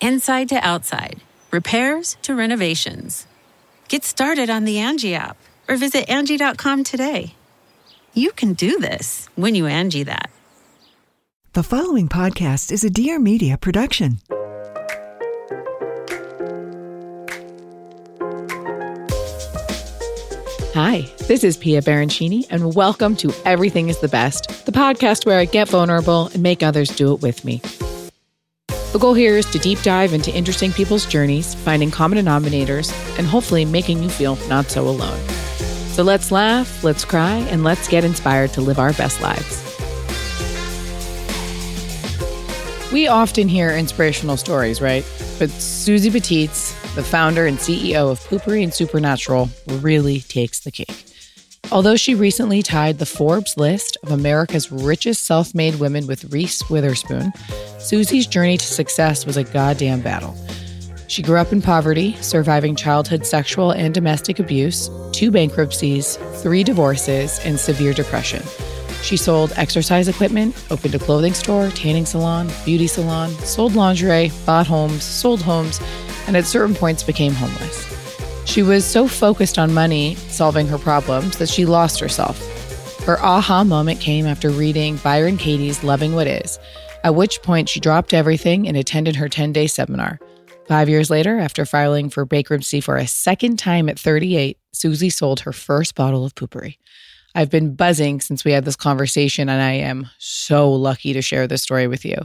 Inside to outside, repairs to renovations. Get started on the Angie app or visit Angie.com today. You can do this when you Angie that. The following podcast is a Dear Media production. Hi, this is Pia Baroncini, and welcome to Everything is the Best, the podcast where I get vulnerable and make others do it with me. The goal here is to deep dive into interesting people's journeys, finding common denominators, and hopefully making you feel not so alone. So let's laugh, let's cry, and let's get inspired to live our best lives. We often hear inspirational stories, right? But Suzy Batiz, the founder and CEO of Poo~Pourri and Supernatural, really takes the cake. Although she recently tied the Forbes list of America's richest self made women with Reese Witherspoon, Suzy's journey to success was a goddamn battle. She grew up in poverty, surviving childhood sexual and domestic abuse, two bankruptcies, three divorces, and severe depression. She sold exercise equipment, opened a clothing store, tanning salon, beauty salon, sold lingerie, bought homes, sold homes, and at certain points became homeless. She was so focused on money solving her problems that she lost herself. Her aha moment came after reading Byron Katie's Loving What Is, at which point she dropped everything and attended her 10 day seminar. Five years later, after filing for bankruptcy for a second time at 38, Suzy sold her first bottle of Poo~Pourri. I've been buzzing since we had this conversation, and I am so lucky to share this story with you.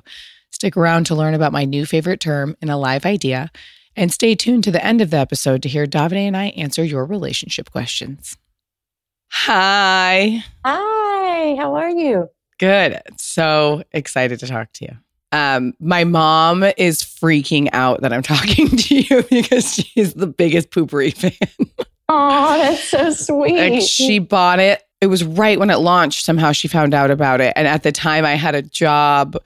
Stick around to learn about my new favorite term and a live idea, and stay tuned to the end of the episode to hear Davide and I answer your relationship questions. Hi. Hi, how are you? Good. So excited to talk to you. Um, my mom is freaking out that I'm talking to you because she's the biggest Poo~Pourri fan. Oh, that's so sweet. Like she bought it. It was right when it launched. Somehow she found out about it. And at the time, I had a job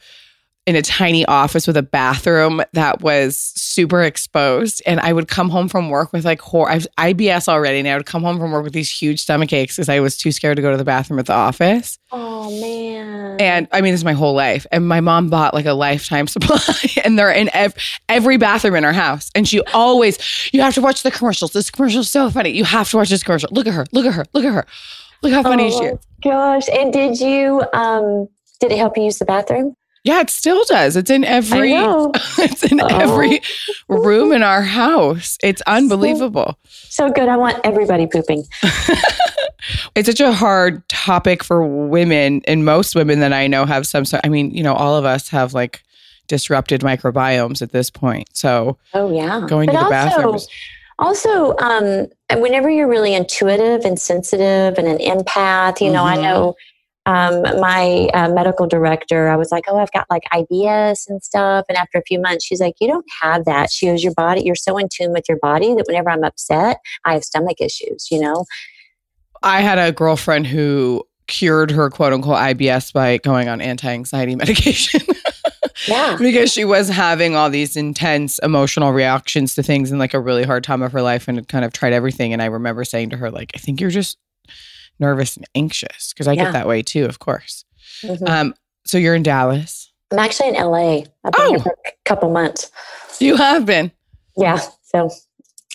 in a tiny office with a bathroom that was super exposed. And I would come home from work with like hor- I IBS already. And I would come home from work with these huge stomach aches because I was too scared to go to the bathroom at the office. oh man. And I mean, this is my whole life. And my mom bought like a lifetime supply, and they're in ev- every bathroom in our house. And she always, you have to watch the commercials. This commercial is so funny. You have to watch this commercial. Look at her. Look at her. Look at her. Look how funny oh, she is. Gosh. And did you um did it help you use the bathroom? Yeah, it still does. It's in every. it's in Oh. every room in our house. It's unbelievable. So good. I want everybody pooping. It's such a hard topic for women, and most women that I know have some sort. I mean, you know, all of us have like disrupted microbiomes at this point. So Oh yeah. going But to the also, bathroom. is- Also, um, whenever you're really intuitive and sensitive and an empath, you know, I Mhm. know um, my uh, medical director, I was like, oh, I've got like IBS and stuff. And after a few months, she's like, you don't have that. She goes, your body, you're so in tune with your body that whenever I'm upset, I have stomach issues, you know? I had a girlfriend who cured her quote unquote IBS by going on anti anxiety medication. Yeah. because she was having all these intense emotional reactions to things in like a really hard time of her life and kind of tried everything. And I remember saying to her, like, I think you're just nervous and anxious because I Yeah. get that way too, of course. Mhm. Um, so you're in Dallas. I'm actually in LA. I've been Oh. here for a couple months. You have been. Yeah. So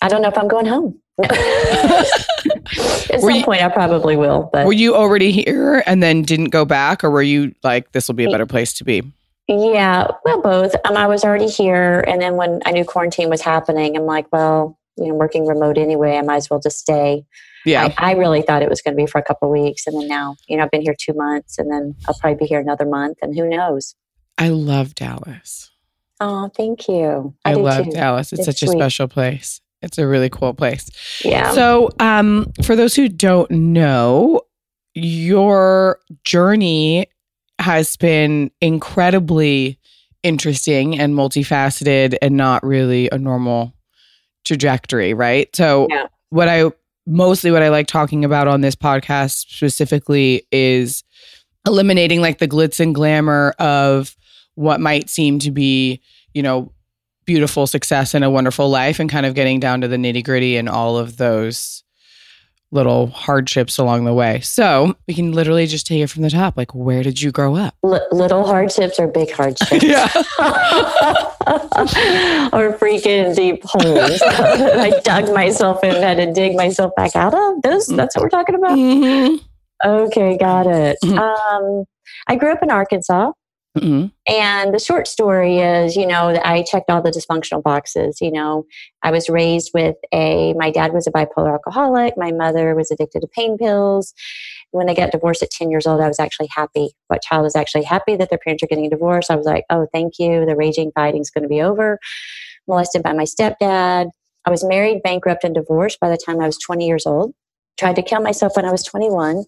I don't know if I'm going home. At Were some you- point, I probably will. But Were you already here and then didn't go back, or were you like, this will be a better place to be? yeah, well, both. Um, I was already here, and then when I knew quarantine was happening, I'm like, well, you know, working remote anyway. I might as well just stay. Yeah. I, I really thought it was going to be for a couple of weeks. And then now, you know, I've been here two months and then I'll probably be here another month and who knows. I love Dallas. Oh, thank you. I, do love too. Dallas. It's, It's such a special place. It's a really cool place. Yeah. So, um, for those who don't know, your journey has been incredibly interesting and multifaceted and not really a normal trajectory, right? So, Yeah. what I mostly what I like talking about on this podcast specifically is eliminating like the glitz and glamour of what might seem to be, you know, beautiful success and a wonderful life and kind of getting down to the nitty gritty and all of those little hardships along the way. So we can literally just take it from the top. Like, where did you grow up? L- little hardships or big hardships? yeah. or freaking deep holes I dug myself in and had to dig myself back out of. Those, that's what we're talking about? Mhm. Okay, got it. Mhm. Um, I grew up in Arkansas. Mhm. And the short story is, you know, that I checked all the dysfunctional boxes. You know, I was raised with a, my dad was a bipolar alcoholic. My mother was addicted to pain pills. When they got divorced at 10 years old, I was actually happy. What child is actually happy that their parents are getting divorced? I was like, oh, thank you. The raging fighting's going to be over. Molested by my stepdad. I was married, bankrupt, and divorced by the time I was 20 years old. Tried to kill myself when I was 21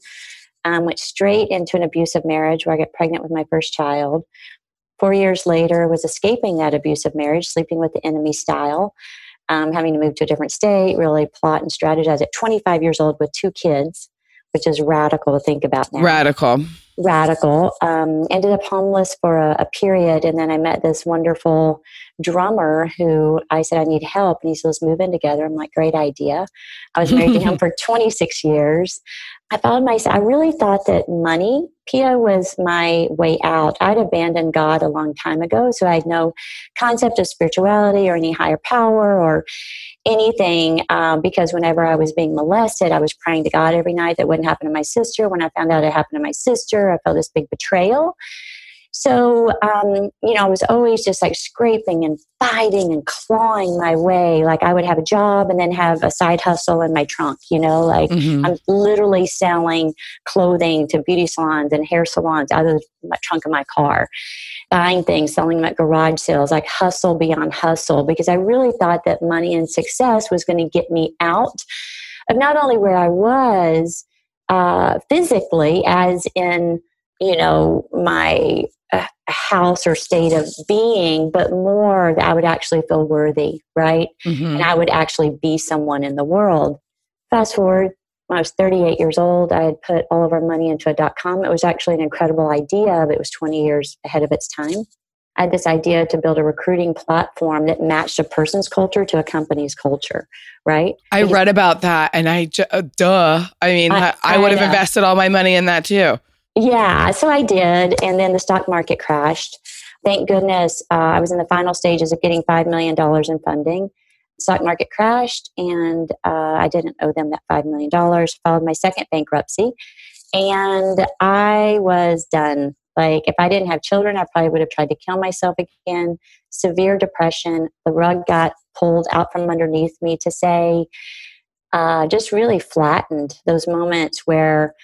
um, went straight into an abusive marriage where I got pregnant with my first child. Four years later, was escaping that abusive marriage, sleeping with the enemy style, um, having to move to a different state, really plot and strategize at 25 years old with two kids, which is radical to think about now Radical. radical. Um, ended up homeless for a, a period, and then I met this wonderful drummer who I said I need help, and he said let's move in together. I'm like, great idea. I was married to him for 26 years. I found myself. I really thought that money, Pia, was my way out. I'd abandoned God a long time ago, so I had no concept of spirituality or any higher power or anything um, because whenever I was being molested, I was praying to God every night that wouldn't happen to my sister. When I found out it happened to my sister, I felt this big betrayal. So, um, you know, I was always just like scraping and fighting and clawing my way. Like I would have a job and then have a side hustle in my trunk, you know, like Mhm. I'm literally selling clothing to beauty salons and hair salons out of my trunk of my car, buying things, selling them at garage sales, like hustle beyond hustle, because I really thought that money and success was going to get me out of not only where I was uh, physically, as in, you know, my house or state of being, but more that I would actually feel worthy, right? Mhm. and I would actually be someone in the world. Fast forward, when I was 38 years old, I had put all of our money into a dot com. It was actually an incredible idea, but it was 20 years ahead of its time. I had this idea to build a recruiting platform that matched a person's culture to a company's culture, right? I read about that and I, ju- uh, duh. I mean, I, I- I would have invested all my money in that too. Yeah, so I did. And then the stock market crashed. Thank goodness uh, I was in the final stages of getting $5 million in funding. Stock market crashed, and uh, I didn't owe them that $5 million. Followed my second bankruptcy, and I was done. Like, if I didn't have children, I probably would have tried to kill myself again. Severe depression. The rug got pulled out from underneath me to say, uh, just really flattened those moments where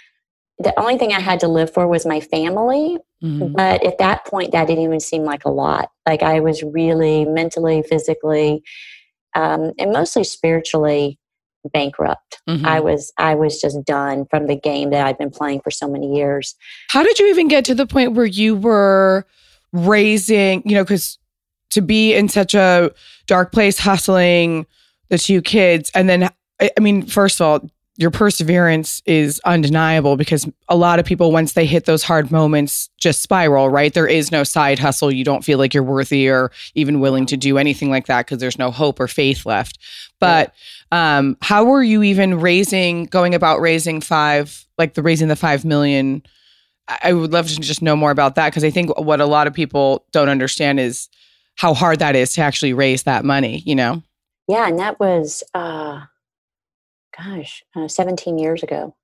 the only thing I had to live for was my family. Mhm. But at that point, that didn't even seem like a lot. Like I was really mentally, physically, um, and mostly spiritually bankrupt. Mhm. I was I was just done from the game that I'd been playing for so many years. How did you even get to the point where you were raising, you know, because to be in such a dark place, hustling the two kids, and then, I mean, first of all, your perseverance is undeniable because a lot of people, once they hit those hard moments, just spiral, right? There is no side hustle. You don't feel like you're worthy or even willing to do anything like that because there's no hope or faith left. But um, how were you even raising, going about raising five, like the raising the five million? I would love to just know more about that because I think what a lot of people don't understand is how hard that is to actually raise that money, you know? Yeah, and that was uh, gosh, uh, 17 years ago.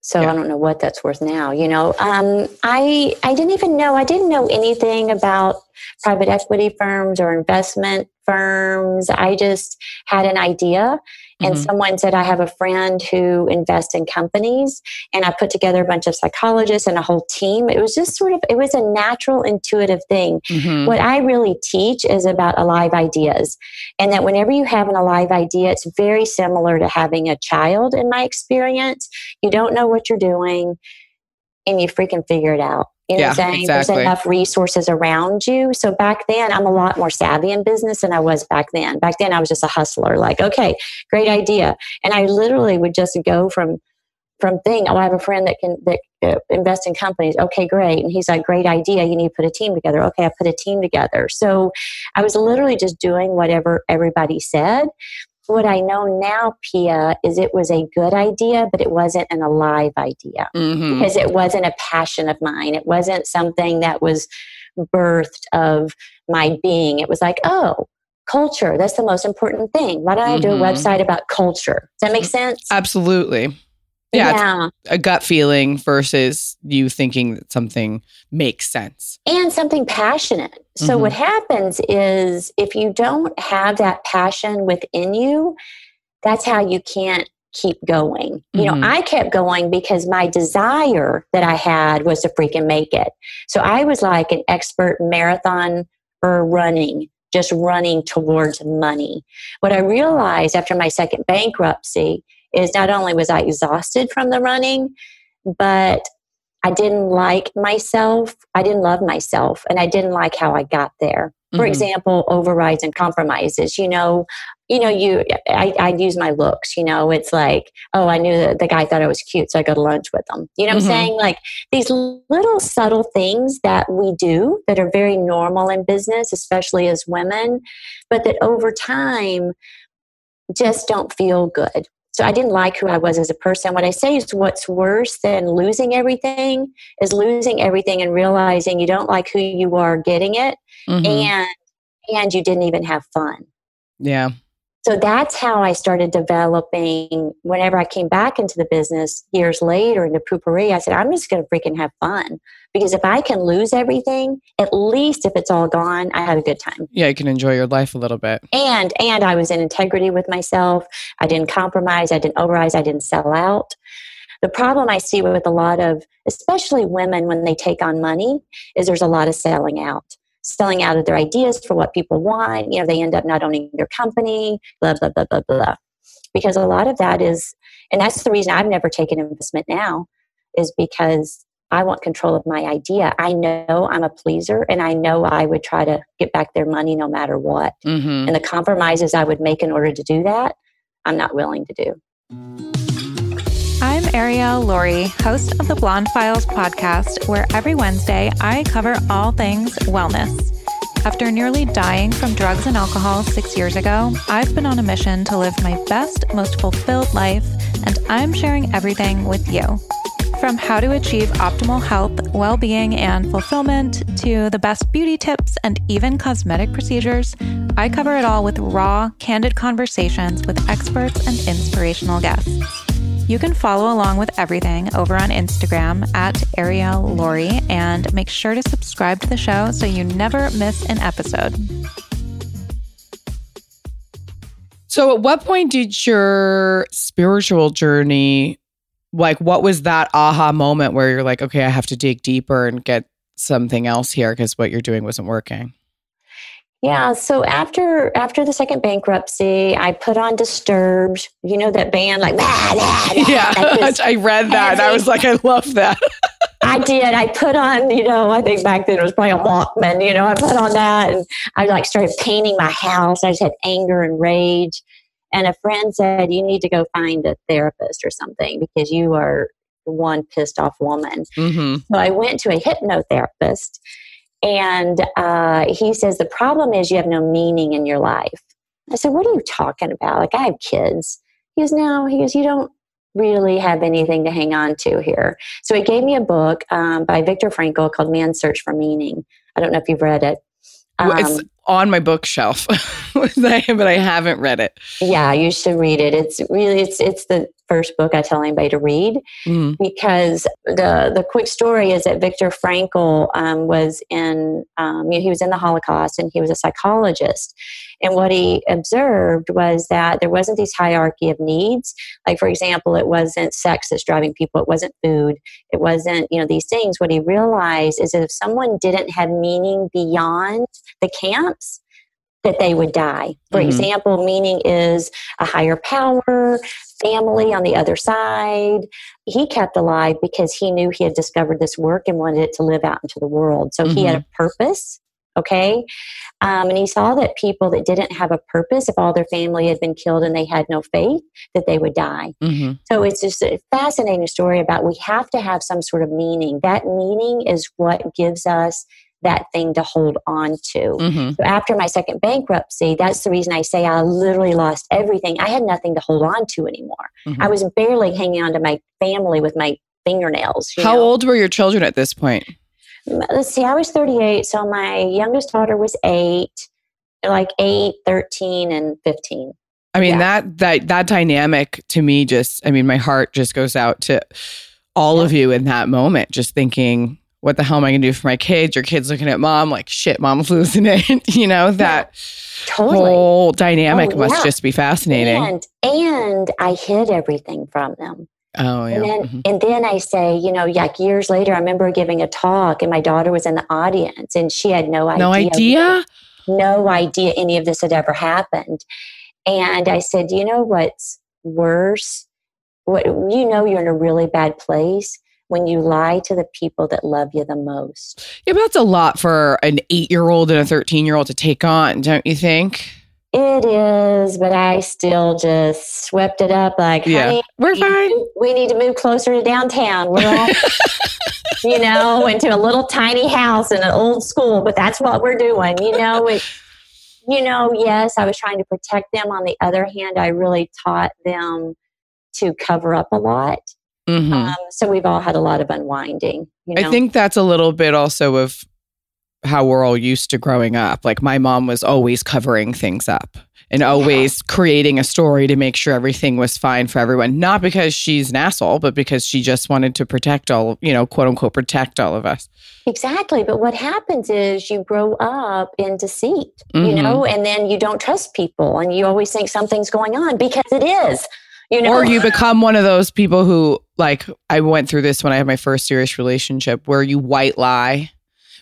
So Yeah. I don't know what that's worth now. You know, um, I I didn't even know I didn't know anything about private equity firms or investment firms. I just had an idea and Mhm. someone said, I have a friend who invests in companies. And I put together a bunch of psychologists and a whole team. It was just sort of, it was a natural, intuitive thing. Mhm. What I really teach is about alive ideas. And that whenever you have an alive idea, it's very similar to having a child, in my experience. You don't know what you're doing and you freaking figure it out. You know Yeah, what I'm saying? exactly. There's enough resources around you. So back then, I'm a lot more savvy in business than I was back then. Back then, I was just a hustler. Like, okay, great idea, and I literally would just go from from thing. Oh, I have a friend that can that uh, invest in companies. Okay, great, and he's like, great idea. You need to put a team together. Okay, I put a team together. So I was literally just doing whatever everybody said. What I know now, Pia, is it was a good idea, but it wasn't an alive idea Mhm. because it wasn't a passion of mine. It wasn't something that was birthed of my being. It was like, oh, culture, that's the most important thing. Why don't I do a Mhm. website about culture? Does that make sense? Absolutely. Yeah, yeah. a gut feeling versus you thinking that something makes sense. And something passionate. So, Mhm. what happens is if you don't have that passion within you, that's how you can't keep going. You know, I kept going because my desire that I had was to freaking make it. So I was like an expert marathon or running, just running towards money. What I realized after my second bankruptcy is not only was I exhausted from the running, but I didn't like myself. I didn't love myself, and I didn't like how I got there. For Mhm. example, overrides and compromises. You know, you know, you. I, I use my looks. You know, it's like, oh, I knew that the guy thought I was cute, so I go to lunch with him. You know what Mhm. I'm saying? Like these little subtle things that we do that are very normal in business, especially as women, but that over time just don't feel good. So I didn't like who I was as a person. What I say is what's worse than losing everything is losing everything and realizing you don't like who you are getting it Mhm. and and you didn't even have fun. yeah. So that's how I started developing. Whenever I came back into the business years later into Poo~Pourri, I said, I'm just going to freaking have fun. Because if I can lose everything, at least if it's all gone, I had a good time. Yeah, you can enjoy your life a little bit. And and I was in integrity with myself. I didn't compromise. I didn't overrise. I didn't sell out. The problem I see with a lot of, especially women, when they take on money, is there's a lot of selling out selling out of their ideas for what people want. You know, they end up not owning their company, blah, blah, blah, blah, blah. Because a lot of that is, and that's the reason I've never taken investment now, is because I want control of my idea. I know I'm a pleaser and I know I would try to get back their money no matter what. hmm And the compromises I would make in order to do that, I'm not willing to do. Arielle Lorre, host of the Blonde Files podcast, where every Wednesday I cover all things wellness. After nearly dying from drugs and alcohol six years ago, I've been on a mission to live my best, most fulfilled life, and I'm sharing everything with you. From how to achieve optimal health, well being, and fulfillment to the best beauty tips and even cosmetic procedures, I cover it all with raw, candid conversations with experts and inspirational guests. You can follow along with everything over on Instagram at Arielle Lorre and make sure to subscribe to the show so you never miss an episode. So, at what point did your spiritual journey, like, what was that aha moment where you're like, okay, I have to dig deeper and get something else here because what you're doing wasn't working? Yeah, so after after the second bankruptcy, I put on Disturbed. You know that band, like "Bah, bah, bah," Yeah, that I read that. and I was like, I love that. I did. I put on, you know, I think back then it was probably a Walkman. You know, I put on that, and I like started painting my house. I just had anger and rage. And a friend said, "You need to go find a therapist or something because you are one pissed off woman." hmm So I went to a hypnotherapist, and uh, he says, The problem is you have no meaning in your life. I said, What are you talking about? Like, I have kids. He goes, No, he goes, You don't really have anything to hang on to here. So he gave me a book um, by Viktor Frankl called Man's Search for Meaning. I don't know if you've read it. Well, it's Um, on my bookshelf, but I haven't read it. yeah, you should read it. It's really it's it's the first book I tell anybody to read Mm. because the the quick story is that Viktor Frankl um, was in um, you know, he was in the Holocaust and he was a psychologist, and what he observed was that there wasn't this hierarchy of needs. Like for example, it wasn't sex that's driving people, it wasn't food, it wasn't you know these things. What he realized is that if someone didn't have meaning beyond the camps. That they would die. For Mhm. example, meaning is a higher power, family on the other side, he kept alive because he knew he had discovered this work and wanted it to live out into the world. So he had a purpose. Okay. Um, and he saw that people that didn't have a purpose, if all their family had been killed and they had no faith, that they would die. hmm So it's just a fascinating story about we have to have some sort of meaning. That meaning is what gives us that thing to hold on to. hmm So after my second bankruptcy, that's the reason I say I literally lost everything. I had nothing to hold on to anymore. Mhm. I was barely hanging on to my family with my fingernails. How know. old were your children at this point? Let's see, I was 38. So my youngest daughter was eight, like eight, 13, and 15. I mean Yeah. that that that dynamic to me just I mean my heart just goes out to all of you in that moment just thinking what the hell am I going to do for my kids? Your kids looking at mom like shit, mom's losing it. you know that Totally. whole dynamic Oh, must yeah. just be fascinating. And, and I hid everything from them. oh yeah. And then, Mhm. and then I say, you know, like years later, I remember giving a talk, and my daughter was in the audience, and she had no idea. No idea. no idea any of this had ever happened. And I said, you know what's worse? What you know you're in a really bad place when you lie to the people that love you the most. Yeah, but that's a lot for an eight-year-old and a thirteen-year-old to take on, don't you think? It is, but I still just swept it up like, Yeah. honey, We're you- fine. we need to move closer to downtown. We're all, you know, into a little tiny house in an old school, but that's what we're doing. You know, it, you know, yes, I was trying to protect them. On the other hand, I really taught them to cover up a lot. Mhm. Um, so we've all had a lot of unwinding. You know? I think that's a little bit also of how we're all used to growing up. Like my mom was always covering things up and always creating a story to make sure everything was fine for everyone. Not because she's an asshole, but because she just wanted to protect all, you know, quote unquote, protect all of us. Exactly. But what happens is you grow up in deceit, Mhm. you know, and then you don't trust people and you always think something's going on because it is, you know. Or you become one of those people who, like, I went through this when I had my first serious relationship where you white lie.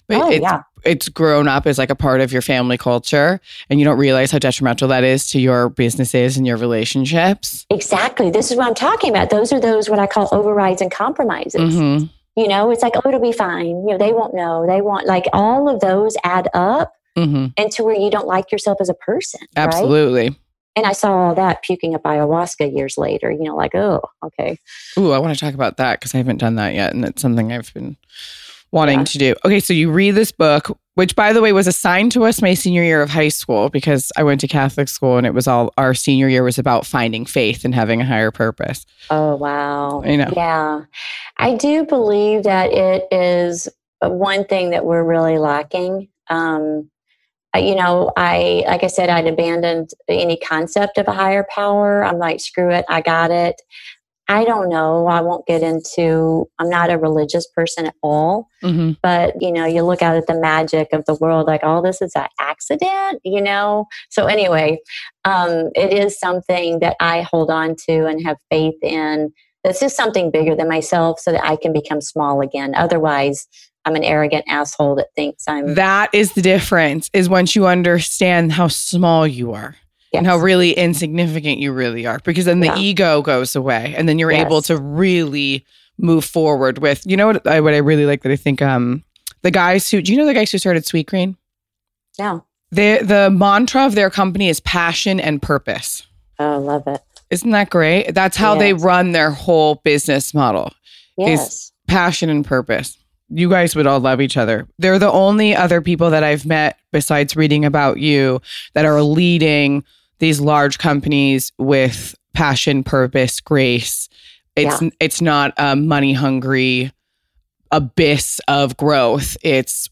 But oh, it's, yeah. it's grown up as like a part of your family culture, and you don't realize how detrimental that is to your businesses and your relationships. Exactly. This is what I'm talking about. Those are those what I call overrides and compromises. Mhm. You know, it's like, oh, it'll be fine. You know, they won't know. They won't like all of those add up hmm into where you don't like yourself as a person. Right? And I saw all that puking up ayahuasca years later, you know, like, oh, okay. Ooh, I want to talk about that because I haven't done that yet. And it's something I've been wanting Yeah. to do. Okay, so you read this book, which by the way was assigned to us my senior year of high school because I went to Catholic school and it was all our senior year was about finding faith and having a higher purpose. Oh, wow. You know. Yeah. I do believe that it is uh, one thing that we're really lacking. Um, you know, I, like I said, I'd abandoned any concept of a higher power. I'm like, screw it, I got it. I don't know. I won't get into, I'm not a religious person at all. hmm But, you know, you look out at the magic of the world, like, all this is an accident, you know? So, anyway, um, it is something that I hold on to and have faith in. This is something bigger than myself so that I can become small again. Otherwise, I'm an arrogant asshole that thinks I'm. That is the difference, is once you understand how small you are. and how really insignificant you really are because then the Yeah. ego goes away and then you're able to really move forward with you know what I, what I really like that I think um the guys who do you know the guys who started Sweetgreen no. the the mantra of their company is passion and purpose Oh, love it. isn't that great that's how they run their whole business model Yes. passion and purpose you guys would all love each other. They're the only other people that I've met besides reading about you that are leading these large companies with passion, purpose, grace. It's it's not a money hungry abyss of growth. It's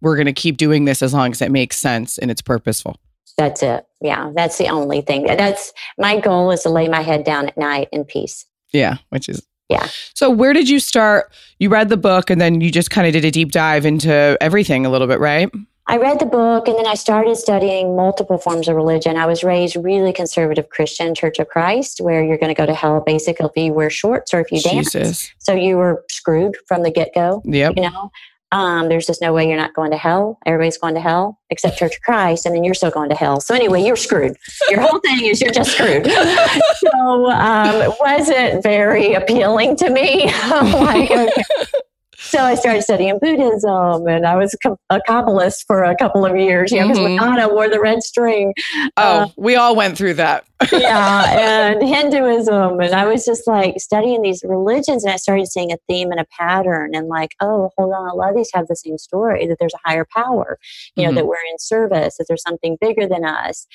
we're going to keep doing this as long as it makes sense and it's purposeful. That's it. Yeah. That's the only thing. That's my goal is to lay my head down at night in peace. Yeah, which is Yeah. So where did you start? You read the book and then you just kind of did a deep dive into everything a little bit, right? I read the book and then I started studying multiple forms of religion. I was raised really conservative Christian, Church of Christ, where you're going to go to hell basically if you wear shorts or if you dance. Jesus. So you were screwed from the get go. Yep. You know, um, there's just no way you're not going to hell. Everybody's going to hell except Church of Christ, and then you're still going to hell. So anyway, you're screwed. Your whole thing is you're just screwed. so um, it wasn't very appealing to me. like, okay. So I started studying Buddhism, and I was a Kabbalist for a couple of years. You know, because Mhm. Madonna wore the red string Oh, we all went through that. yeah, and Hinduism. And I was just like studying these religions and I started seeing a theme and a pattern and like, oh, hold on, a lot of these have the same story that there's a higher power, you know, Mhm. that we're in service, that there's something bigger than us.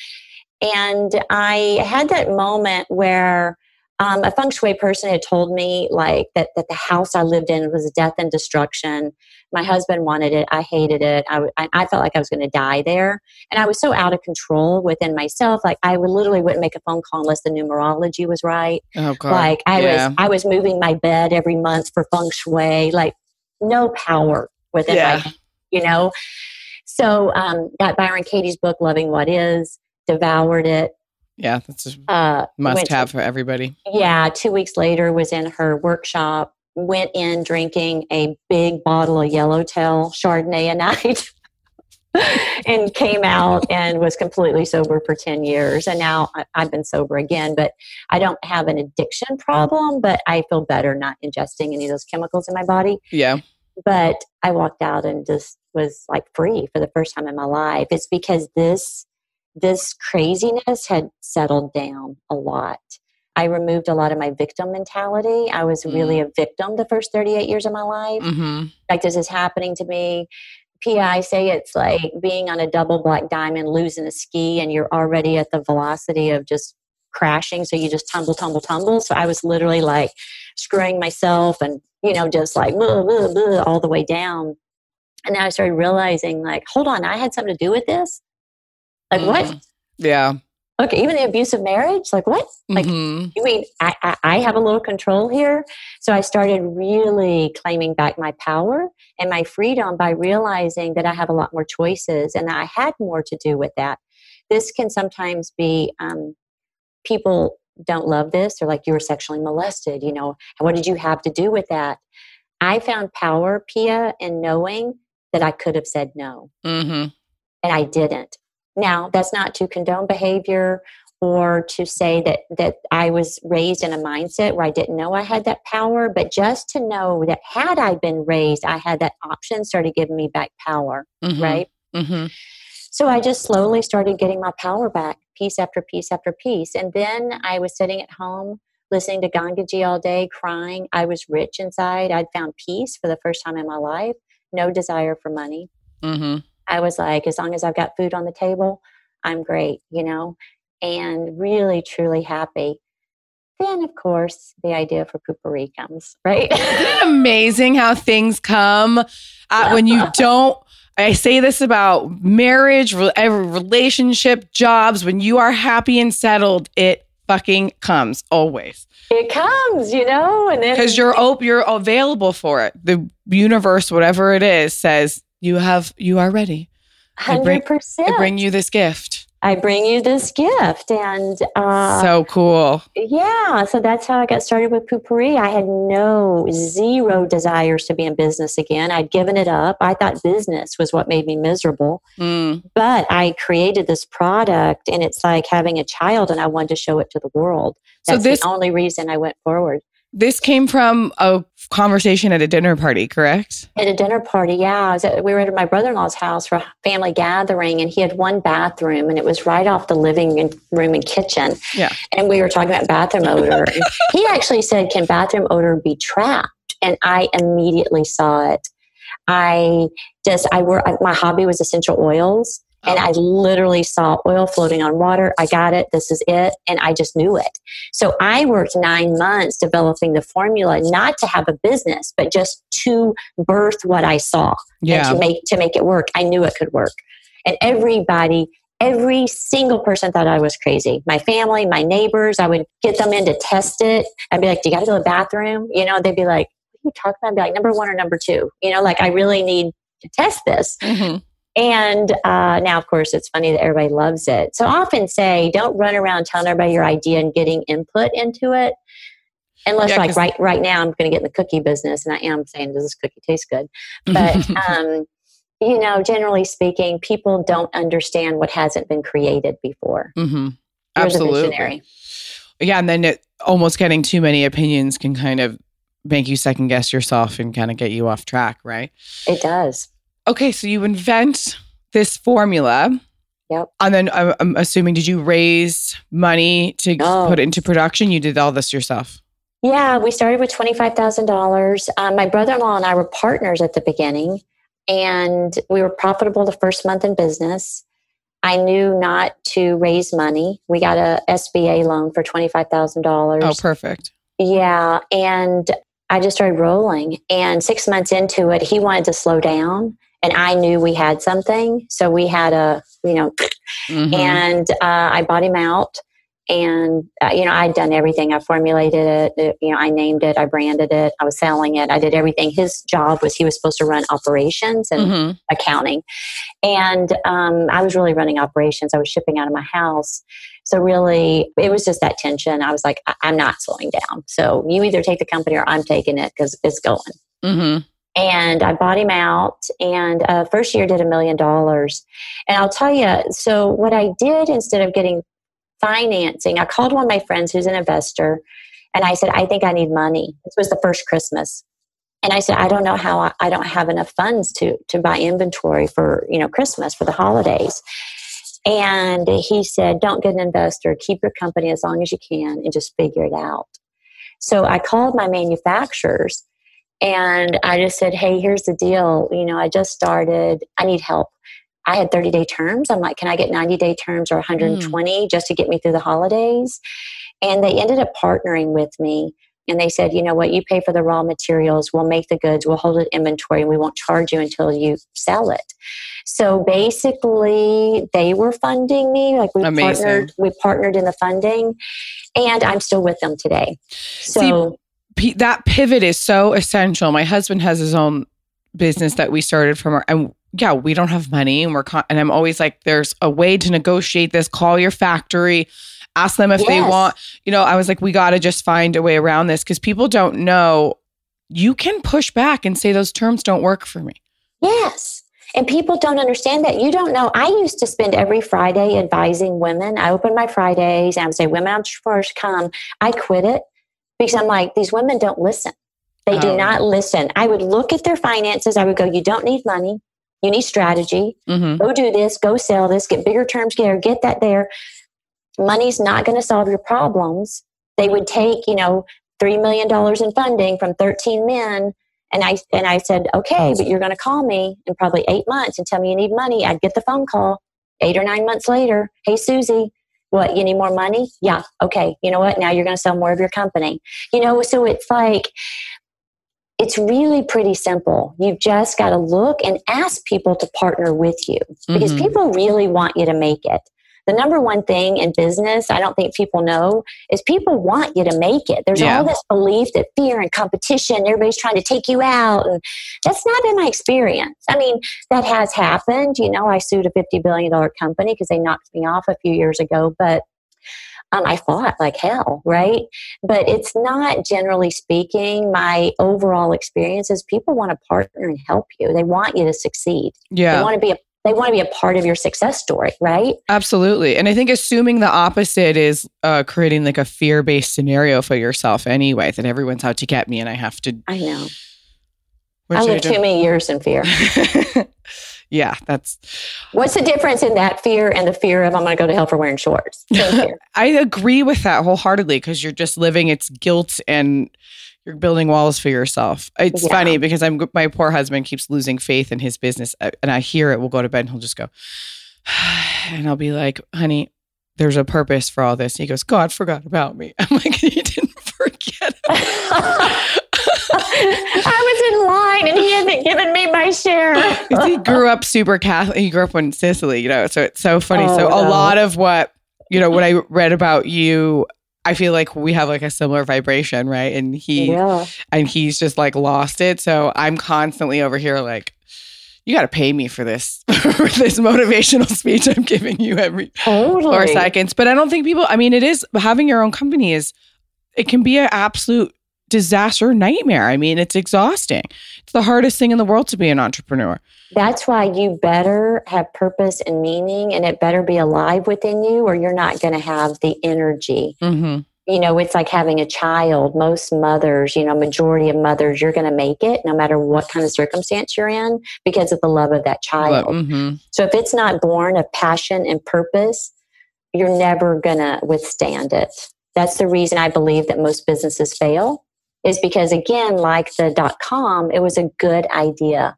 And I had that moment where um, a feng shui person had told me like that, that the house I lived in was death and destruction. My husband wanted it. I hated it. I, w- I- I felt like I was going to die there. And I was so out of control within myself. Like I would literally wouldn't make a phone call unless the numerology was right. Oh God. Like I yeah. was, I was moving my bed every month for feng shui. Like no power within Yeah. my, you know. So um, got Byron Katie's book, Loving What Is, devoured it. Yeah, that's a Uh, must to- have for everybody. yeah, two weeks later was in her workshop. Went in drinking a big bottle of Yellowtail Chardonnay a night, and came out and was completely sober for ten years. And now I- I've been sober again, but I don't have an addiction problem. But I feel better not ingesting any of those chemicals in my body. Yeah. But I walked out and just was like free for the first time in my life. It's because this this craziness had settled down a lot. I removed a lot of my victim mentality. I was really a victim the first 38 years of my life. Mm-hmm. Like, this is happening to me. PI say it's like being on a double black diamond, losing a ski, and you're already at the velocity of just crashing. So you just tumble, tumble, tumble. So I was literally like screwing myself and, you know, just like blah, blah, blah, all the way down. And then I started realizing, like, hold on, I had something to do with this. Like, what? Mhm. Yeah. Okay, even the abusive marriage? Like, what? Like, Mhm. you mean I, I, I have a little control here? So I started really claiming back my power and my freedom by realizing that I have a lot more choices and that I had more to do with that. This can sometimes be um, people don't love this. They're like, you were sexually molested. You know, what did you have to do with that? I found power, Pia, in knowing that I could have said no Mhm. and I didn't. Now, that's not to condone behavior or to say that that I was raised in a mindset where I didn't know I had that power, but just to know that had I been raised, I had that option started giving me back power, Mhm. right? Mhm. So I just slowly started getting my power back, piece after piece after piece. And then I was sitting at home listening to Gangaji all day, crying. I was rich inside. I'd found peace for the first time in my life, no desire for money. Mhm. I was like, as long as I've got food on the table, I'm great, you know, and really, truly happy. Then, of course, the idea for Poo~Pourri comes, right? Isn't it amazing how things come uh, when you don't i say this about marriage re- relationship jobs when you are happy and settled it fucking comes always it comes, you know, and then because you're op- you're available for it the universe whatever it is says you have you are ready I bring- hundred percent. i bring you this gift I bring you this gift, and uh, so cool yeah, so that's how I got started with Poo~Pourri. I had no zero desires to be in business again. I'd given it up. I thought business was what made me miserable. Mm. but I created this product and it's like having a child and I wanted to show it to the world. So That's this- the only reason I went forward. This came from a conversation at a dinner party correct At a dinner party, yeah, I was at, we were at my brother in law's house for a family gathering, and he had one bathroom, and it was right off the living room and kitchen. Yeah. And we were talking about bathroom odor. He actually said, "Can bathroom odor be trapped?" And I immediately saw it. I just I work. My hobby was essential oils, and Oh. I literally saw oil floating on water. I got it. This is it, and I just knew it. So I worked nine months developing the formula, not to have a business, but just to birth what I saw yeah and to make to make it work. I knew it could work, and everybody every single person thought I was crazy. My family, my neighbors, I would get them in to test it. I'd be like, Do you got to go to the bathroom? You know, they'd be like, What are you talking about? I'd be like, Number one or number two? You know, like I really need to test this. Mm-hmm. And uh, now, of course, it's funny that everybody loves it. So I often say, don't run around telling everybody your idea and getting input into it. Unless, Yeah, like right right now, I'm going to get in the cookie business, and I am saying, does this cookie taste good? But um, you know, generally speaking, people don't understand what hasn't been created before. hmm Absolutely. Yeah, and then it, almost getting too many opinions can kind of make you second guess yourself and kind of get you off track, right? It does. Okay, so you invent this formula. Yep. And then I'm, I'm assuming, did you raise money to Oh. put it into production? You did all this yourself. Yeah, we started with $25,000. Um, my brother in law and I were partners at the beginning, and we were profitable the first month in business. I knew not to raise money. We got a SBA loan for $25,000. Oh, perfect. Yeah, and I just started rolling. And six months into it, he wanted to slow down, and I knew we had something. So we had a, you know, Mhm. and uh, I bought him out. And uh, you know, I'd done everything. I formulated it. it- You know, I named it. I branded it. I was selling it. I did everything. His job was he was supposed to run operations and Mhm. accounting, and um, I was really running operations. I was shipping out of my house. So really, it was just that tension. I was like, I- I'm not slowing down. So you either take the company or I'm taking it because it's going Mhm. And I bought him out. And uh, first year did a million dollars. And I'll tell you, so what I did instead of getting financing, I called one of my friends who's an investor, and I said, I think I need money. This was the first Christmas. And I said, I don't know how I, I don't have enough funds to to buy inventory for you know Christmas for the holidays. And he said, Don't get an investor. Keep your company as long as you can and just figure it out. So I called my manufacturers and I just said, Hey, here's the deal. You know, I just started. I need help. I had 30 day terms. I'm like, Can I get 90 day terms or mm. 120 just to get me through the holidays? And they ended up partnering with me. And they said, You know what? You pay for the raw materials. We'll make the goods. We'll hold it inventory and we won't charge you until you sell it. So basically, they were funding me. Like we Amazing. partnered, we partnered in the funding, and I'm still with them today. So P- that pivot is so essential. My husband has his own business that we started from our, and yeah, we don't have money and we're, con- and I'm always like, there's a way to negotiate this. Call your factory, ask them if they want, you know, I was like, we got to just find a way around this because people don't know you can push back and say those terms don't work for me. Yes. And people don't understand that. You don't know. I used to spend every Friday advising women. I opened my Fridays and I would say, Women entrepreneurs come. I quit it because I'm like, these women don't listen. They Oh. do not listen. I would look at their finances. I would go, You don't need money. You need strategy. hmm Go do this. Go sell this. Get bigger terms there. Get that there. Money's not going to solve your problems. They would take, you know, $3 million in funding from 13 men and I and I said, okay, but you're going to call me in probably eight months and tell me you need money. I'd get the phone call eight or nine months later. Hey, Suzy, what? You need more money? Yeah. Okay. You know what? Now you're going to sell more of your company. You know, so it's like it's really pretty simple. You've just got to look and ask people to partner with you because Mhm. people really want you to make it. The number one thing in business, I don't think people know, is people want you to make it. There's Yeah. all this belief that fear and competition, everybody's trying to take you out. And that's not been my experience. I mean, that has happened. You know, I sued a $50 billion company because they knocked me off a few years ago, but um, I fought like hell, right? But it's not generally speaking, my overall experience is people want to partner and help you. They want you to succeed. Yeah. They want to be a they want to be a part of your success story, right? absolutely. And I think assuming the opposite is uh, creating like a fear based scenario for yourself anyway, that everyone's out to get me and I have to. I know. I lived too many years in fear. yeah, that's What's the difference in that fear and the fear of I'm going to go to hell for wearing shorts? I agree with that wholeheartedly because you're just living its guilt and you're building walls for yourself. It's Yeah. funny because I'm my poor husband keeps losing faith in his business, uh, and I hear it. We'll go to bed and he'll just go, and I'll be like, "Honey, there's a purpose for all this." He goes, "God forgot about me." I'm like, "He didn't forget." I was in line and he hadn't given me my share. he grew up super Catholic. He grew up in Sicily, you know, so it's so funny. Oh, so a lot of what, you know, what I read about you, I feel like we have like a similar vibration, right? And he Yeah. and he's just like lost it. So I'm constantly over here like, you got to pay me for this, for this motivational speech I'm giving you every Totally. four seconds. But I don't think people, I mean, it is having your own company is, it can be an absolute disaster nightmare. I mean, it's exhausting. It's the hardest thing in the world to be an entrepreneur. That's why you better have purpose and meaning, and it better be alive within you, or you're not going to have the energy. Mm-hmm. You know, it's like having a child. Most mothers, you know, majority of mothers, you're going to make it no matter what kind of circumstance you're in because of the love of that child. hmm So if it's not born of passion and purpose, you're never going to withstand it. That's the reason I believe that most businesses fail is because again, like the dot com, it was a good idea,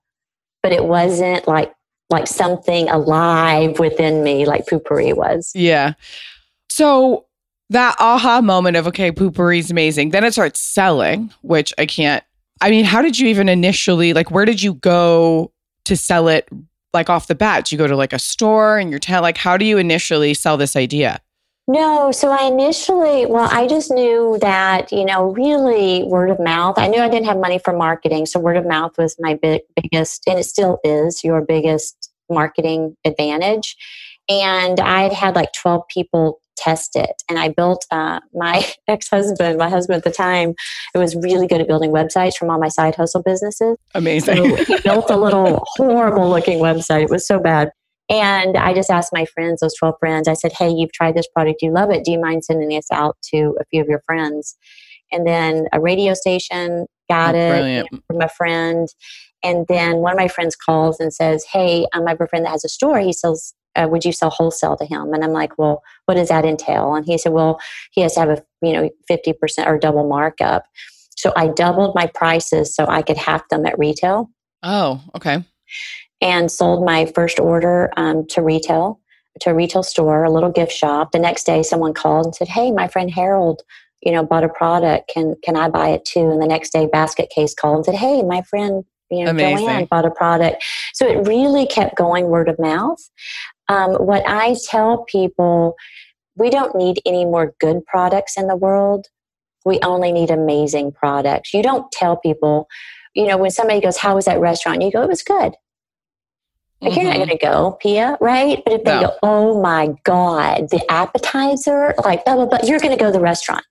but it wasn't like like something alive within me like Poo~Pourri was. Yeah. So that aha moment of okay, Poo~Pourri is amazing. Then it starts selling, which I can't. I mean, how did you even initially like? Where did you go to sell it? Like off the bat, do you go to like a store in your town. Like, how do you initially sell this idea? No, so I initially, well, I just knew that, you know, really word of mouth. I knew I didn't have money for marketing. So word of mouth was my big, biggest, and it still is your biggest marketing advantage. And I had had like 12 people test it. And I built uh, my ex husband, my husband at the time, it was really good at building websites from all my side hustle businesses. Amazing. So he built a little horrible looking website. It was so bad. And I just asked my friends, those 12 friends, I said, Hey, you've tried this product. You love it. Do you mind sending this out to a few of your friends? And then a radio station got Oh, it you know, from a friend. And then one of my friends calls and says, Hey, um, I have a friend that has a store. He sells, uh, would you sell wholesale to him? And I'm like, Well, what does that entail? And he said, Well, he has to have a, you know, 50% or double markup. So I doubled my prices so I could half them at retail Oh, okay. And sold my first order um, to retail to a retail store a little gift shop. The next day someone called and said hey my friend harold you know bought a product. Can can i buy it too? And the next day basket case called and said hey my friend you know Amazing. joanne bought a product. So it really kept going word of mouth. Um, what i tell people we don't need any more good products in the world. We only need amazing products. You don't tell people you know when somebody goes how was that restaurant? You go it was good like you're not going to go, Pia, right? But if they No. go, oh my God, the appetizer, like blah, blah, blah, you're going to go to the restaurant.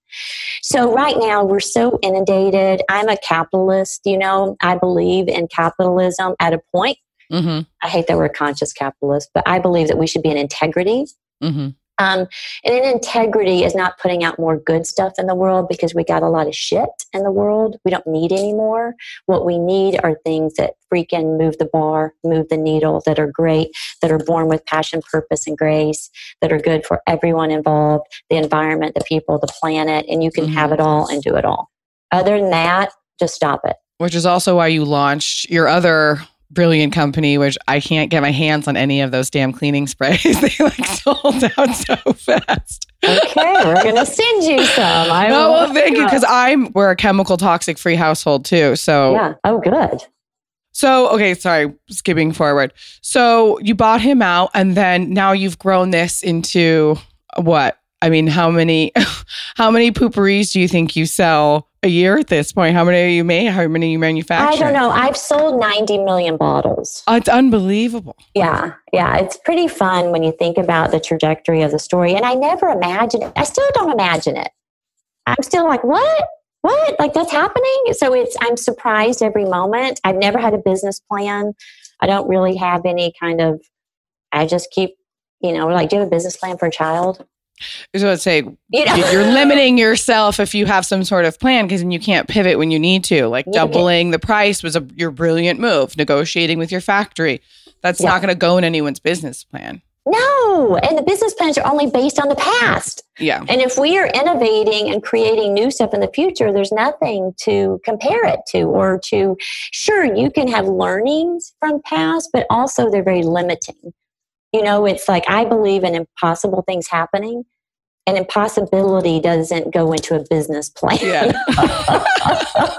So right now we're so inundated. I'm a capitalist, you know, I believe in capitalism at a point. Mhm. I hate that we're a conscious capitalist, but I believe that we should be in integrity. Mhm. Um, and in integrity is not putting out more good stuff in the world because we got a lot of shit in the world. We don't need anymore. What we need are things that freaking move the bar, move the needle, that are great, that are born with passion, purpose, and grace, that are good for everyone involved, the environment, the people, the planet, and you can have it all and do it all. Other than that, just stop it. Which is also why you launched your other brilliant company, which I can't get my hands on any of those damn cleaning sprays. they like sold out so fast. Okay, we're gonna send you some. I Oh, well, thank you. Because I'm we're a chemical toxic free household too. So Yeah. Oh, good. so okay, sorry, skipping forward. So you bought him out, and then now you've grown this into what? I mean, how many how many Poo~Pourris do you think you sell a year at this point? How many are you make? How many you manufacture? I don't know. I've sold 90 million bottles. Oh, it's unbelievable. Yeah, yeah. It's pretty fun when you think about the trajectory of the story. And I never imagined it. I still don't imagine it. I'm still like, what? What? Like that's happening? So it's I'm surprised every moment. I've never had a business plan. I don't really have any kind of I just keep, you know, like do you have a business plan for a child? So I'd say You know? you're limiting yourself if you have some sort of plan because then you can't pivot when you need to. Like doubling the price was a your brilliant move. Negotiating with your factory. That's Yeah. not going to go in anyone's business plan. No. And the business plans are only based on the past. Yeah. And if we are innovating and creating new stuff in the future, there's nothing to compare it to or to, sure, you can have learnings from past, but also they're very limiting. You know, it's like I believe in impossible things happening. an impossibility doesn't go into a business plan. Yeah.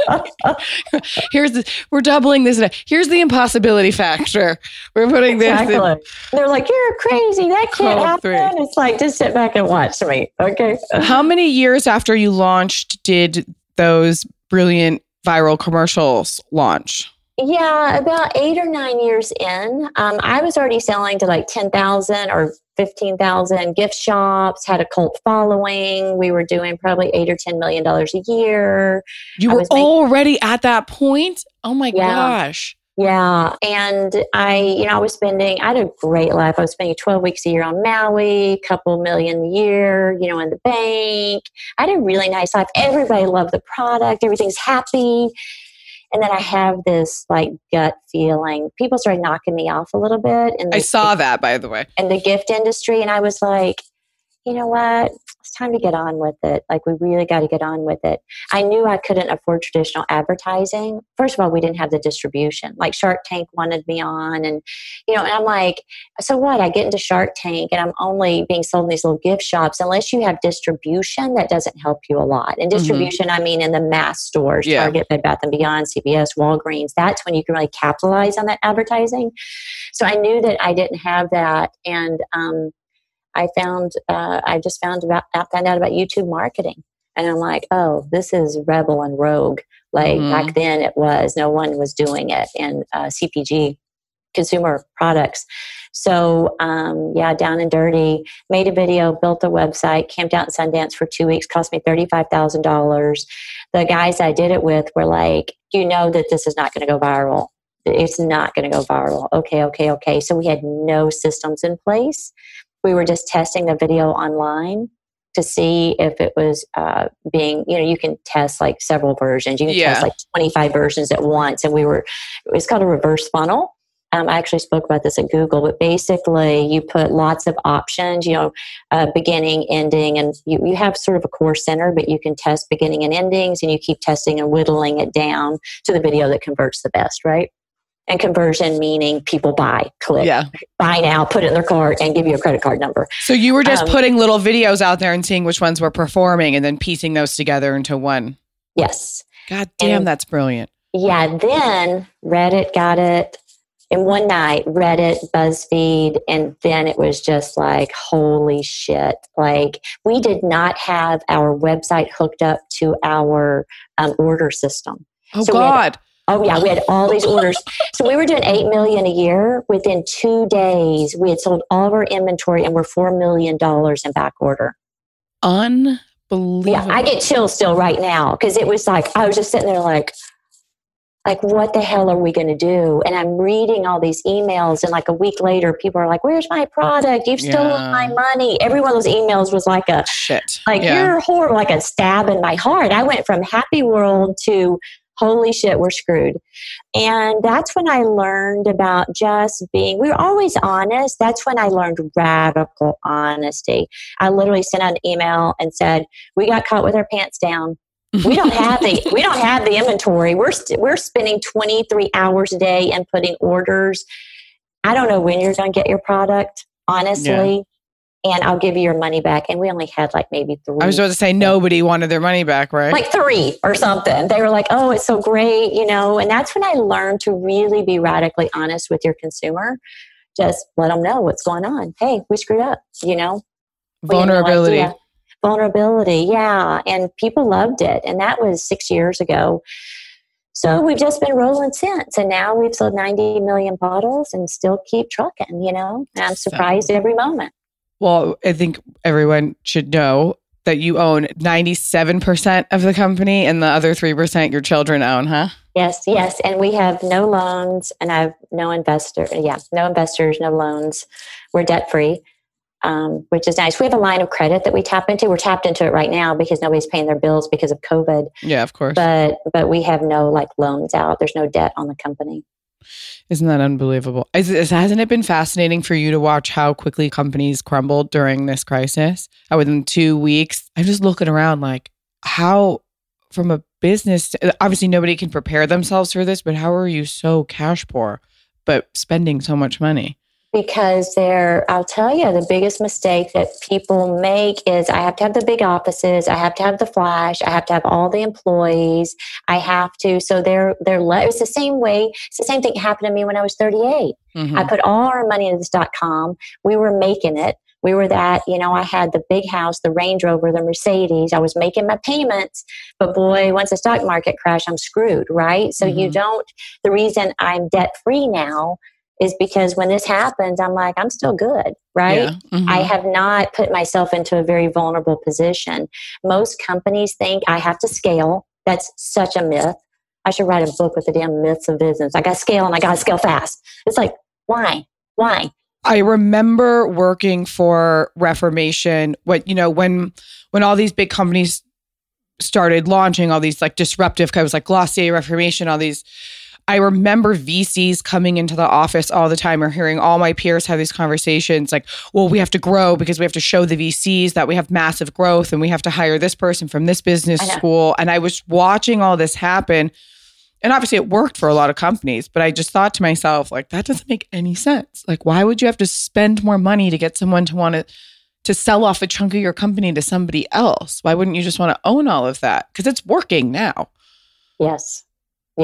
Here's the, we're doubling this. Here's the impossibility factor. We're putting this. in- Exactly. They're like, you're crazy. That can't Oh, happen. three. It's like, just sit back and watch me. Okay. How many years after you launched did those brilliant viral commercials launch? Yeah, about eight or nine years in, um, I was already selling to like 10,000 or 15,000 gift shops, had a cult following. We were doing probably eight or $10 million a year. You were making- already at that point? Oh my Yeah. gosh. Yeah. And I, you know, I was spending, I had a great life. I was spending 12 weeks a year on Maui, couple million a year, you know, in the bank. I had a really nice life. Everybody loved the product. Everything's happy. And then I have this like gut feeling. People started knocking me off a little bit. And I saw that, by the way. in the gift industry. And I was like, you know what? It's time to get on with it. Like, we really got to get on with it. I knew I couldn't afford traditional advertising. First of all, we didn't have the distribution. Like, Shark Tank wanted me on. And, you know, and I'm like, so what? I get into Shark Tank and I'm only being sold in these little gift shops. Unless you have distribution, that doesn't help you a lot. And distribution, I mean, in the mass stores, Yeah. Target, Bed Bath and Beyond, CVS, Walgreens, that's when you can really capitalize on that advertising. So I knew that I didn't have that. And, um, I found uh, I just found about found out about YouTube marketing, and I'm like, oh, this is rebel and rogue. Like Mhm. back then, it was no one was doing it in uh, CPG, consumer products. So um, yeah, down and dirty. Made a video, built a website, camped out in Sundance for two weeks, cost me thirty five thousand dollars. The guys I did it with were like, you know that this is not going to go viral. It's not going to go viral. Okay, okay, okay. So we had no systems in place we were just testing the video online to see if it was uh, being you know you can test like several versions. You can Yeah. test like 25 versions at once and we were it's called a reverse funnel. Um, i actually spoke about this at google but basically you put lots of options you know uh, beginning ending and you, you have sort of a core center but you can test beginning and endings and you keep testing and whittling it down to the video that converts the best right and conversion meaning people buy click Yeah. buy now, put it in their cart, and give you a credit card number. So you were just Um, putting little videos out there and seeing which ones were performing and then piecing those together into one. Yes. God damn, And- that's brilliant. Yeah. Then Reddit got it in one night, Reddit, BuzzFeed, and then it was just like, holy shit. Like, we did not have our website hooked up to our um, order system. Oh So God. Oh yeah, we had all these orders. So we were doing eight million a year. Within two days, we had sold all of our inventory and we're four million dollars in back order. Unbelievable. Yeah, I get chills still right now because it was like I was just sitting there like, like what the hell are we going to do? And I'm reading all these emails, and like a week later, people are like, "Where's my product? You've stolen Yeah. my money." Every one of those emails was like a Shit. like yeah. you're horrible, like a stab in my heart. I went from happy world to holy shit, we're screwed. And that's when I learned about just being, we were always honest. That's when I learned radical honesty. I literally sent out an email and said, we got caught with our pants down. We don't have the we don't have the inventory. We're st- we're spending 23 hours a day and putting orders. I don't know when you're going to get your product, honestly. And I'll give you your money back. And we only had like maybe three I was about to say nobody wanted their money back, right? like three or something. They were like, oh, it's so great, you know. And that's when I learned to really be radically honest with your consumer. Just let them know what's going on. Hey, we screwed up, you know. We had no Vulnerability. Vulnerability, yeah. And people loved it. And that was six years ago. So we've just been rolling since. And now we've sold 90 million bottles and still keep trucking, you know. And I'm surprised every moment. Well, I think everyone should know that you own 97% of the company and the other 3% your children own, huh? Yes, yes. And we have no loans and I have no investor. Yeah, no investors, no loans. We're debt free, um, which is nice. We have a line of credit that we tap into. We're tapped into it right now because nobody's paying their bills because of COVID. Yeah, of course. But but we have no like loans out. There's no debt on the company. Isn't that unbelievable? Is, hasn't it been fascinating for you to watch how quickly companies crumbled during this crisis? Within two weeks, I'm just looking around like, how, from a business, obviously nobody can prepare themselves for this, but how are you so cash poor, but spending so much money? Because they're i'll tell you the biggest mistake that people make is i have to have the big offices i have to have the flash i have to have all the employees i have to so they're they're le- it's the same way it's the same thing happened to me when i was 38 Mhm. i put all our money into this dot com we were making it we were that you know i had the big house the range rover the mercedes i was making my payments but boy once the stock market crashed i'm screwed right so you Mhm. don't the reason i'm debt free now is because when this happens, I'm like, I'm still good, right? Yeah. Mhm. I have not put myself into a very vulnerable position. Most companies think I have to scale. That's such a myth. I should write a book with the damn myths of business. I got to scale and I got to scale fast. It's like, why? Why? I remember working for Reformation. What you know when when all these big companies started launching all these like disruptive kinds like Glossier, Reformation, all these. I remember VCs coming into the office all the time or hearing all my peers have these conversations like, well, we have to grow because we have to show the VCs that we have massive growth and we have to hire this person from this business school. And I was watching all this happen. And obviously it worked for a lot of companies, but I just thought to myself, like, that doesn't make any sense. Like, why would you have to spend more money to get someone to want to to sell off a chunk of your company to somebody else? Why wouldn't you just want to own all of that? Because it's working now. Yes.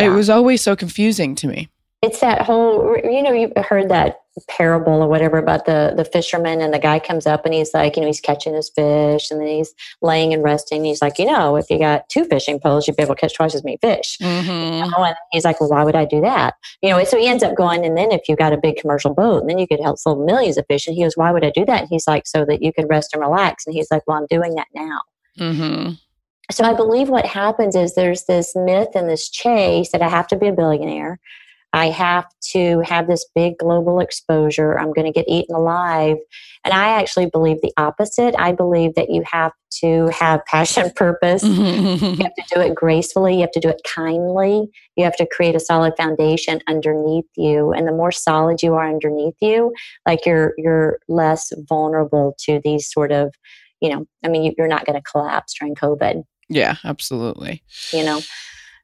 It was always so confusing to me. it's that whole you know you've heard that parable or whatever about the the fisherman and the guy comes up and he's like you know he's catching his fish and then he's laying and resting. He's like you know if you got two fishing poles you'd be able to catch twice as many fish. Mm-hmm. Oh, and he's like well why would i do that? You know so he ends up going and then if you got a big commercial boat and then you could help sell millions of fish. And he goes why would i do that? And he's like so that you could rest and relax. And he's like well i'm doing that now. Mm-hmm. So I believe what happens is there's this myth and this chase that I have to be a billionaire. I have to have this big global exposure. I'm going to get eaten alive. And I actually believe the opposite. I believe that you have to have passion, purpose. Mm-hmm. You have to do it gracefully. You have to do it kindly. You have to create a solid foundation underneath you. And the more solid you are underneath you, like you're you're less vulnerable to these sort of, you know, I mean, you're not going to collapse during COVID yeah, absolutely. you know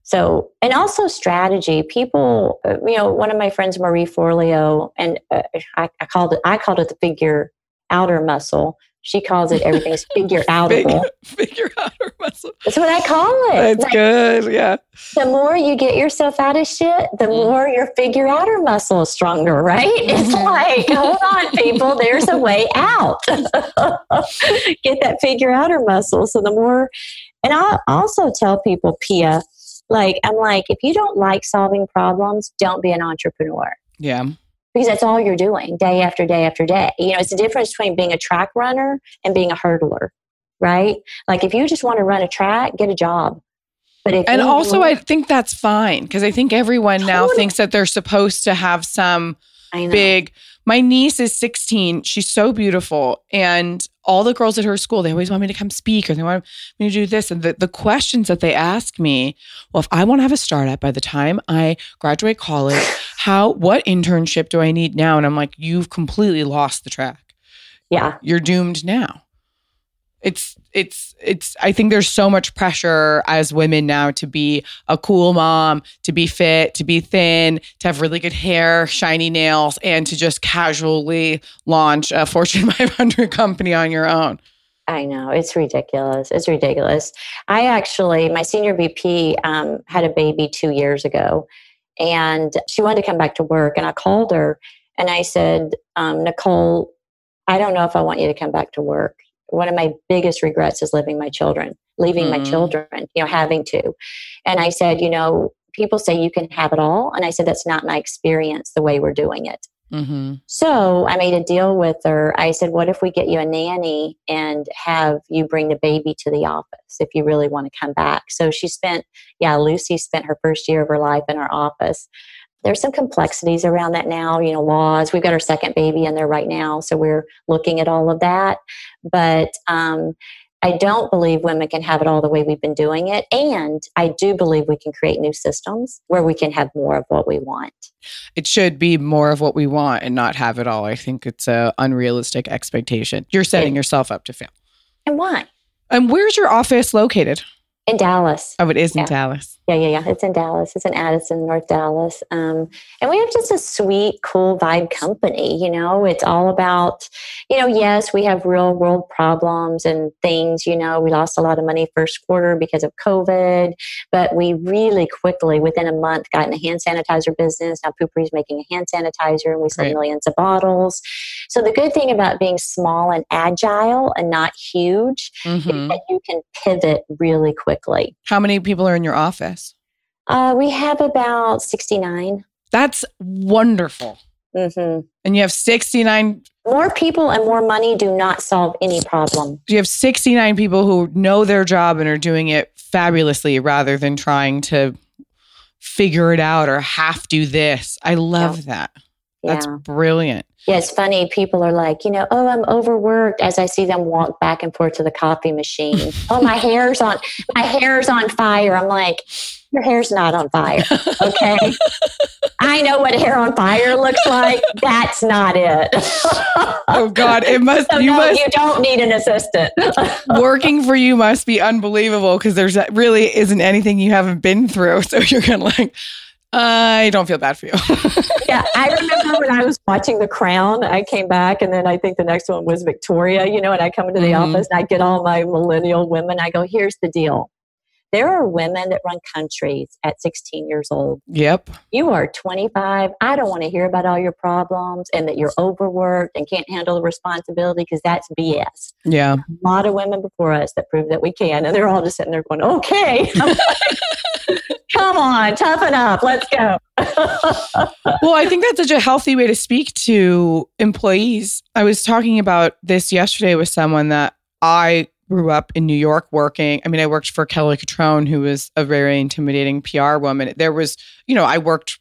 so and also strategy people uh, you know one of my friends marie forleo and uh, I, I called it i called it the figure outer muscle she calls it everything's figure outable Figure, figure out her muscle. that's what i call it That's Like, good. Yeah. the more you get yourself out of shit the Mm. more your figure outer muscle is stronger right it's Mhm. like hold on people there's a way out get that figure outer muscle so the more and i also tell people pia like i'm like if you don't like solving problems don't be an entrepreneur. Yeah. because that's all you're doing day after day after day. You know it's the difference between being a track runner and being a hurdler right? Like if you just want to run a track get a job. And also, I think that's fine because I think everyone now thinks that they're supposed to have some big. My niece is 16. She's so beautiful. And all the girls at her school, they always want me to come speak or they want me to do this. And the, the questions that they ask me, well, if I want to have a startup by the time I graduate college, how, what internship do I need now? And I'm like, you've completely lost the track. yeah You're doomed now. It's, it's, it's, I think there's so much pressure as women now to be a cool mom, to be fit, to be thin, to have really good hair, shiny nails, and to just casually launch a Fortune 500 company on your own. I know it's ridiculous. It's ridiculous. I actually, my senior VP um, had a baby two years ago, and she wanted to come back to work. And I called her and I said, um, Nicole, I don't know if I want you to come back to work. One of my biggest regrets is leaving my children, leaving my Mm. children, you know, having to. And I said, you know, people say you can have it all. And I said, that's not my experience the way we're doing it. Mm-hmm. So I made a deal with her. I said, What if we get you a nanny and have you bring the baby to the office if you really want to come back? So she spent, yeah, Lucy spent her first year of her life in our office. There's some complexities around that now, you know, laws. We've got our second baby in there right now. So we're looking at all of that. But um, I don't believe women can have it all the way we've been doing it. And I do believe we can create new systems where we can have more of what we want. It should be more of what we want and not have it all. I think it's a unrealistic expectation. You're setting yourself up to fail. And why? And where's your office located? In Dallas. Oh, it is in Dallas. Yeah, yeah, yeah. It's in Dallas. It's in Addison, North Dallas. Um, and we have just a sweet, cool vibe company. You know, it's all about, you know, yes, we have real world problems and things. You know, we lost a lot of money first quarter because of COVID, but we really quickly, within a month, got in the hand sanitizer business. Now Poo~Pourri's making a hand sanitizer and we sell Right. millions of bottles. So the good thing about being small and agile and not huge is Mhm. that you can pivot really quickly. How many people are in your office? Uh, we have about 69. That's wonderful. hmm And you have 69 More people and more money do not solve any problem. you have 69 people who know their job and are doing it fabulously rather than trying to figure it out or have to this. I love that. Yeah. That's brilliant. yeah, it's funny. People are like, you know, oh, I'm overworked as I see them walk back and forth to the coffee machine. oh, my hair's on my hair's on fire. I'm like, your hair's not on fire. Okay. I know what hair on fire looks like. That's not it. Oh God, it must so you no, must you don't need an assistant. working for you must be unbelievable because there's really isn't anything you haven't been through. So you're kind of like, I don't feel bad for you. yeah, I remember when I was watching The Crown, I came back and then I think the next one was Victoria, you know, and I come into the Mhm. office and I get all my millennial women. I go, here's the deal. There are women that run countries at 16 years old. yep. You are 25. I don't want to hear about all your problems and that you're overworked and can't handle the responsibility because that's BS. Yeah. A lot of women before us that prove that we can. And they're all just sitting there going, okay. Come on, toughen up. Let's go. well, I think that's such a healthy way to speak to employees. I was talking about this yesterday with someone that I grew up in New York working. I mean, I worked for Kelly Cutrone, who was a very intimidating PR woman. There was, you know, I worked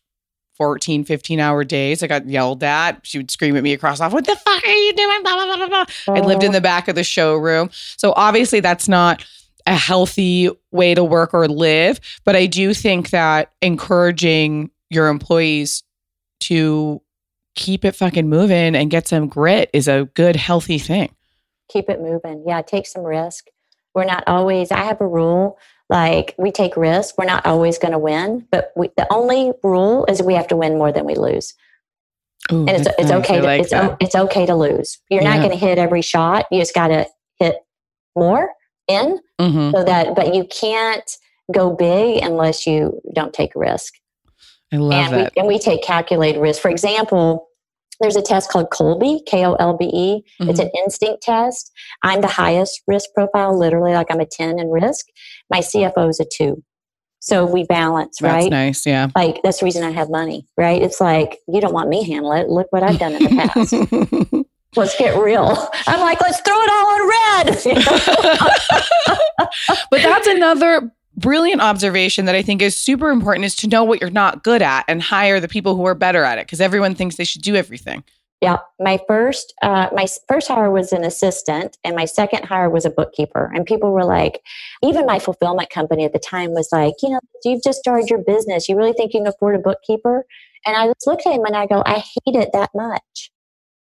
14, 15 hour days. I got yelled at. She would scream at me across off, What the fuck are you doing? Blah, blah, blah, blah, blah. I lived in the back of the showroom. So obviously that's not a healthy way to work or live. But I do think that encouraging your employees to keep it fucking moving and get some grit is a good, healthy thing. Keep it moving. Yeah, take some risk. We're not always, I have a rule like we take risks. We're not always going to win, but we, the only rule is we have to win more than we lose. Ooh, And it's, it's okay. To, like it's, that. it's okay to lose. You're not going to hit every shot. You just got to hit more in Mhm. so that, but you can't go big unless you don't take risk. I love and that. we, and we take calculated risk. For example, there's a test called Kolbe, K O L B E. It's Mm-hmm. an instinct test. I'm the highest risk profile, literally, like I'm a 10 in risk. My CFO is a two. So we balance, That's right? nice. Yeah. Like that's the reason I have money, right? It's like you don't want me handle it. Look what I've done in the past. let's get real. I'm like, let's throw it all on red. But that's another brilliant observation that I think is super important is to know what you're not good at and hire the people who are better at it because everyone thinks they should do everything. Yeah, my first uh, my first hire was an assistant, and my second hire was a bookkeeper. And people were like, even my fulfillment company at the time was like, you know, you've just started your business. You really think you can afford a bookkeeper? And I just looked at him and I go, I hate it that much.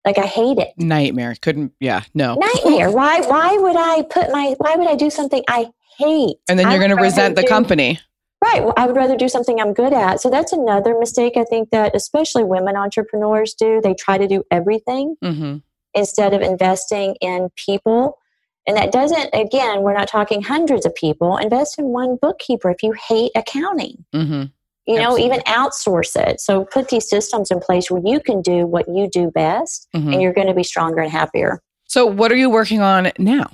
Like I hate it. Nightmare. Couldn't, yeah, no. Nightmare. why? Why would I put my? Why would I do something I hate? And then you're going to resent the do- company. Right. Well, I would rather do something I'm good at. So that's another mistake I think that especially women entrepreneurs do. They try to do everything hmm instead of investing in people. And that doesn't, again, we're not talking hundreds of people. Invest in one bookkeeper if you hate accounting. hmm You know, Absolutely. even outsource it. So put these systems in place where you can do what you do best hmm and you're going to be stronger and happier. So, what are you working on now?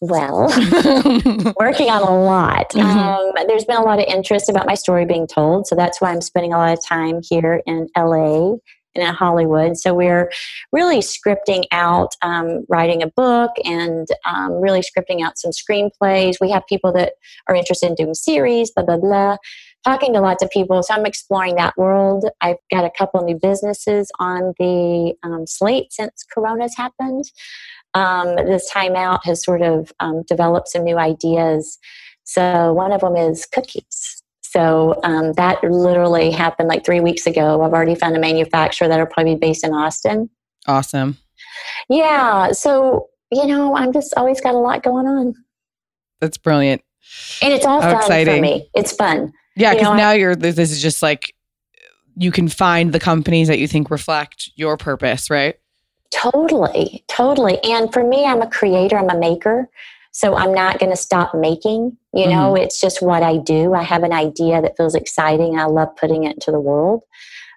Well, working on a lot. Mhm. Um, there's been a lot of interest about my story being told. So that's why I'm spending a lot of time here in LA and in Hollywood. So we're really scripting out um, writing a book and um, really scripting out some screenplays. We have people that are interested in doing series, blah, blah, blah. Talking to lots of people. So I'm exploring that world. I've got a couple new businesses on the um, slate since Corona's happened um, this time out has sort of um, developed some new ideas. So one of them is cookies. So um, that literally happened like three weeks ago. I've already found a manufacturer that'll probably be based in Austin. awesome. Yeah. So you know, I'm just always got a lot going on. That's brilliant. And it's all How fun exciting. for me. It's fun. Yeah, You because know, I- now you're this this is just like you can find the companies that you think reflect your purpose, right? Totally, totally. And for me, I'm a creator, I'm a maker. So I'm not going to stop making. You know, it's just what I do. I have an idea that feels exciting. I love putting it into the world.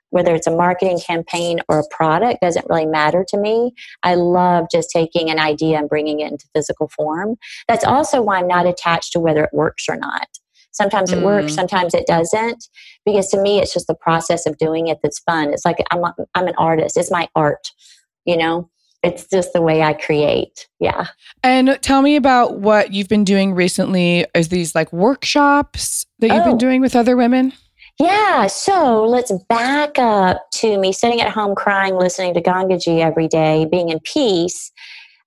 Whether it's a marketing campaign or a product doesn't really matter to me. I love just taking an idea and bringing it into physical form. That's also why I'm not attached to whether it works or not. Sometimes it works, Mm. sometimes it doesn't. Because to me, it's just the process of doing it that's fun. It's like I'm, a, I'm an artist, it's my art you know? It's just the way i create. Yeah. And tell me about what you've been doing recently. Is these like workshops that you've Oh. been doing with other women? yeah. So let's back up to me sitting at home crying listening to gangaji every day being in peace.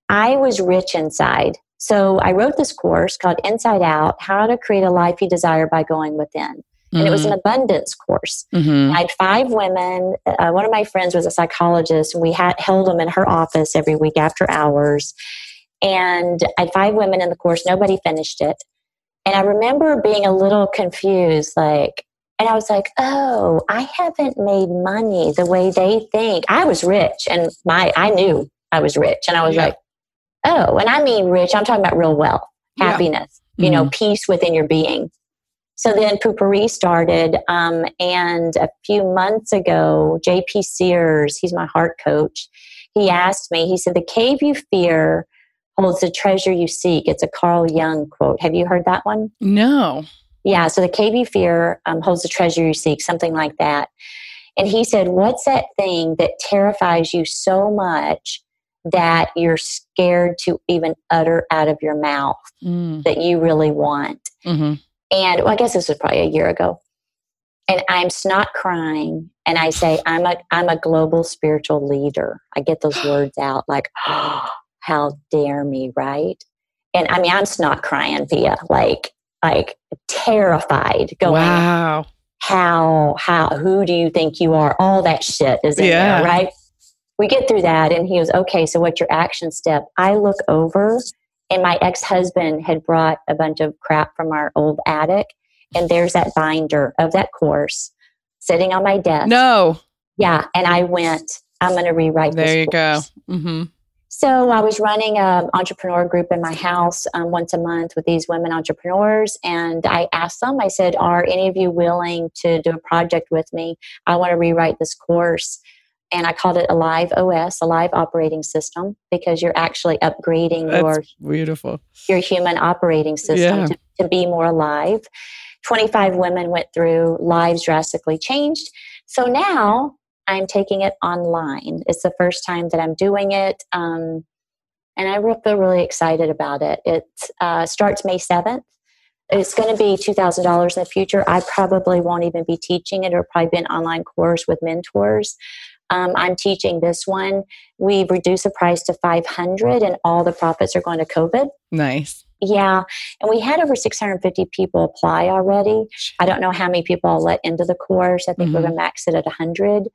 I was rich inside. So i wrote this course called inside out how to create a life you desire by going within and it was an abundance course Mhm. I had five women. Uh, one of my friends was a psychologist, and we had held them in her office every week after hours. And I had five women in the course. Nobody finished it. And I remember being a little confused, like, and I was like, oh, I haven't made money the way they think. I was rich, and my I knew I was rich, and I was Yeah. like, oh, and I mean rich. I'm talking about real wealth, Yeah. happiness, you know, peace within your being. So then Poo~Pourri started, um, and a few months ago, JP Sears, he's my heart coach, he asked me, he said, The cave you fear holds the treasure you seek. It's a Carl Jung quote. Have you heard that one? No. Yeah, so the cave you fear um, holds the treasure you seek, something like that. And he said, What's that thing that terrifies you so much that you're scared to even utter out of your mouth Mm. that you really want? hmm And well, I guess this was probably a year ago. And I'm snot crying and I say, I'm a I'm a global spiritual leader. I get those words out like, oh, how dare me, right? And I mean I'm snot crying via like like terrified, going, Wow. How, how, who do you think you are? All that shit is in Yeah. there, right? We get through that and he goes, Okay, so what's your action step? I look over and my ex-husband had brought a bunch of crap from our old attic and there's that binder of that course sitting on my desk No. yeah and i went i'm going to rewrite this There you go. course. hmm so i was running an entrepreneur group in my house um, once a month with these women entrepreneurs and i asked them i said are any of you willing to do a project with me i want to rewrite this course and i called it a live os a live operating system because you're actually upgrading your beautiful. your human operating system Yeah. to, to be more alive. 25 women went through, lives drastically changed. So now I'm taking it online. It's the first time that I'm doing it. Um, and I feel really excited about it. It uh, starts May 7th. It's going to be $2,000 in the future. I probably won't even be teaching it. It'll probably be an online course with mentors. Um, I'm teaching this one. We've reduced the price to 500 and all the profits are going to COVID. Nice. Yeah, and we had over 650 people apply already. I don't know how many people I'll let into the course. I think we're Mhm. going to max it at 100.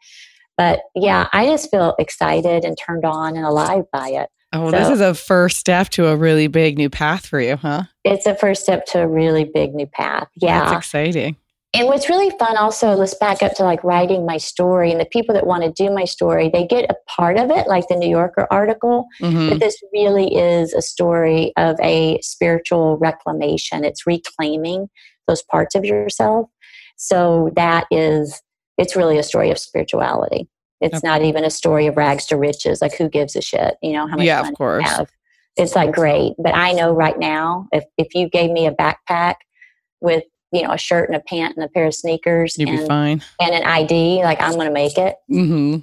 But yeah, I just feel excited and turned on and alive by it. Oh, well, this is a first step to a really big new path for you, huh? It's a first step to a really big new path. Yeah. That's exciting. And what's really fun also, let's back up to like writing my story. And the people that want to do my story, they get a part of it, like the New Yorker article. hmm But this really is a story of a spiritual reclamation. It's reclaiming those parts of yourself. So that is, it's really a story of spirituality. It's not even a story of rags to riches. Like who gives a shit? You know how much Yeah, of course. have. It's like great, but I know right now if if you gave me a backpack with you know a shirt and a pant and a pair of sneakers You'd be and, fine. and an ID, like I'm going to make it. hmm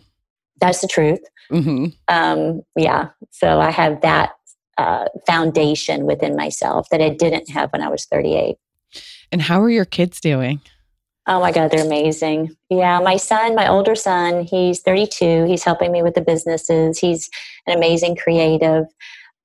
That's the truth. Hmm um, yeah. So i have that uh, foundation within myself that i didn't have when i was 38 And how are your kids doing? oh my god they're amazing. Yeah my son my older son he's 32 he's helping me with the businesses. He's an amazing creative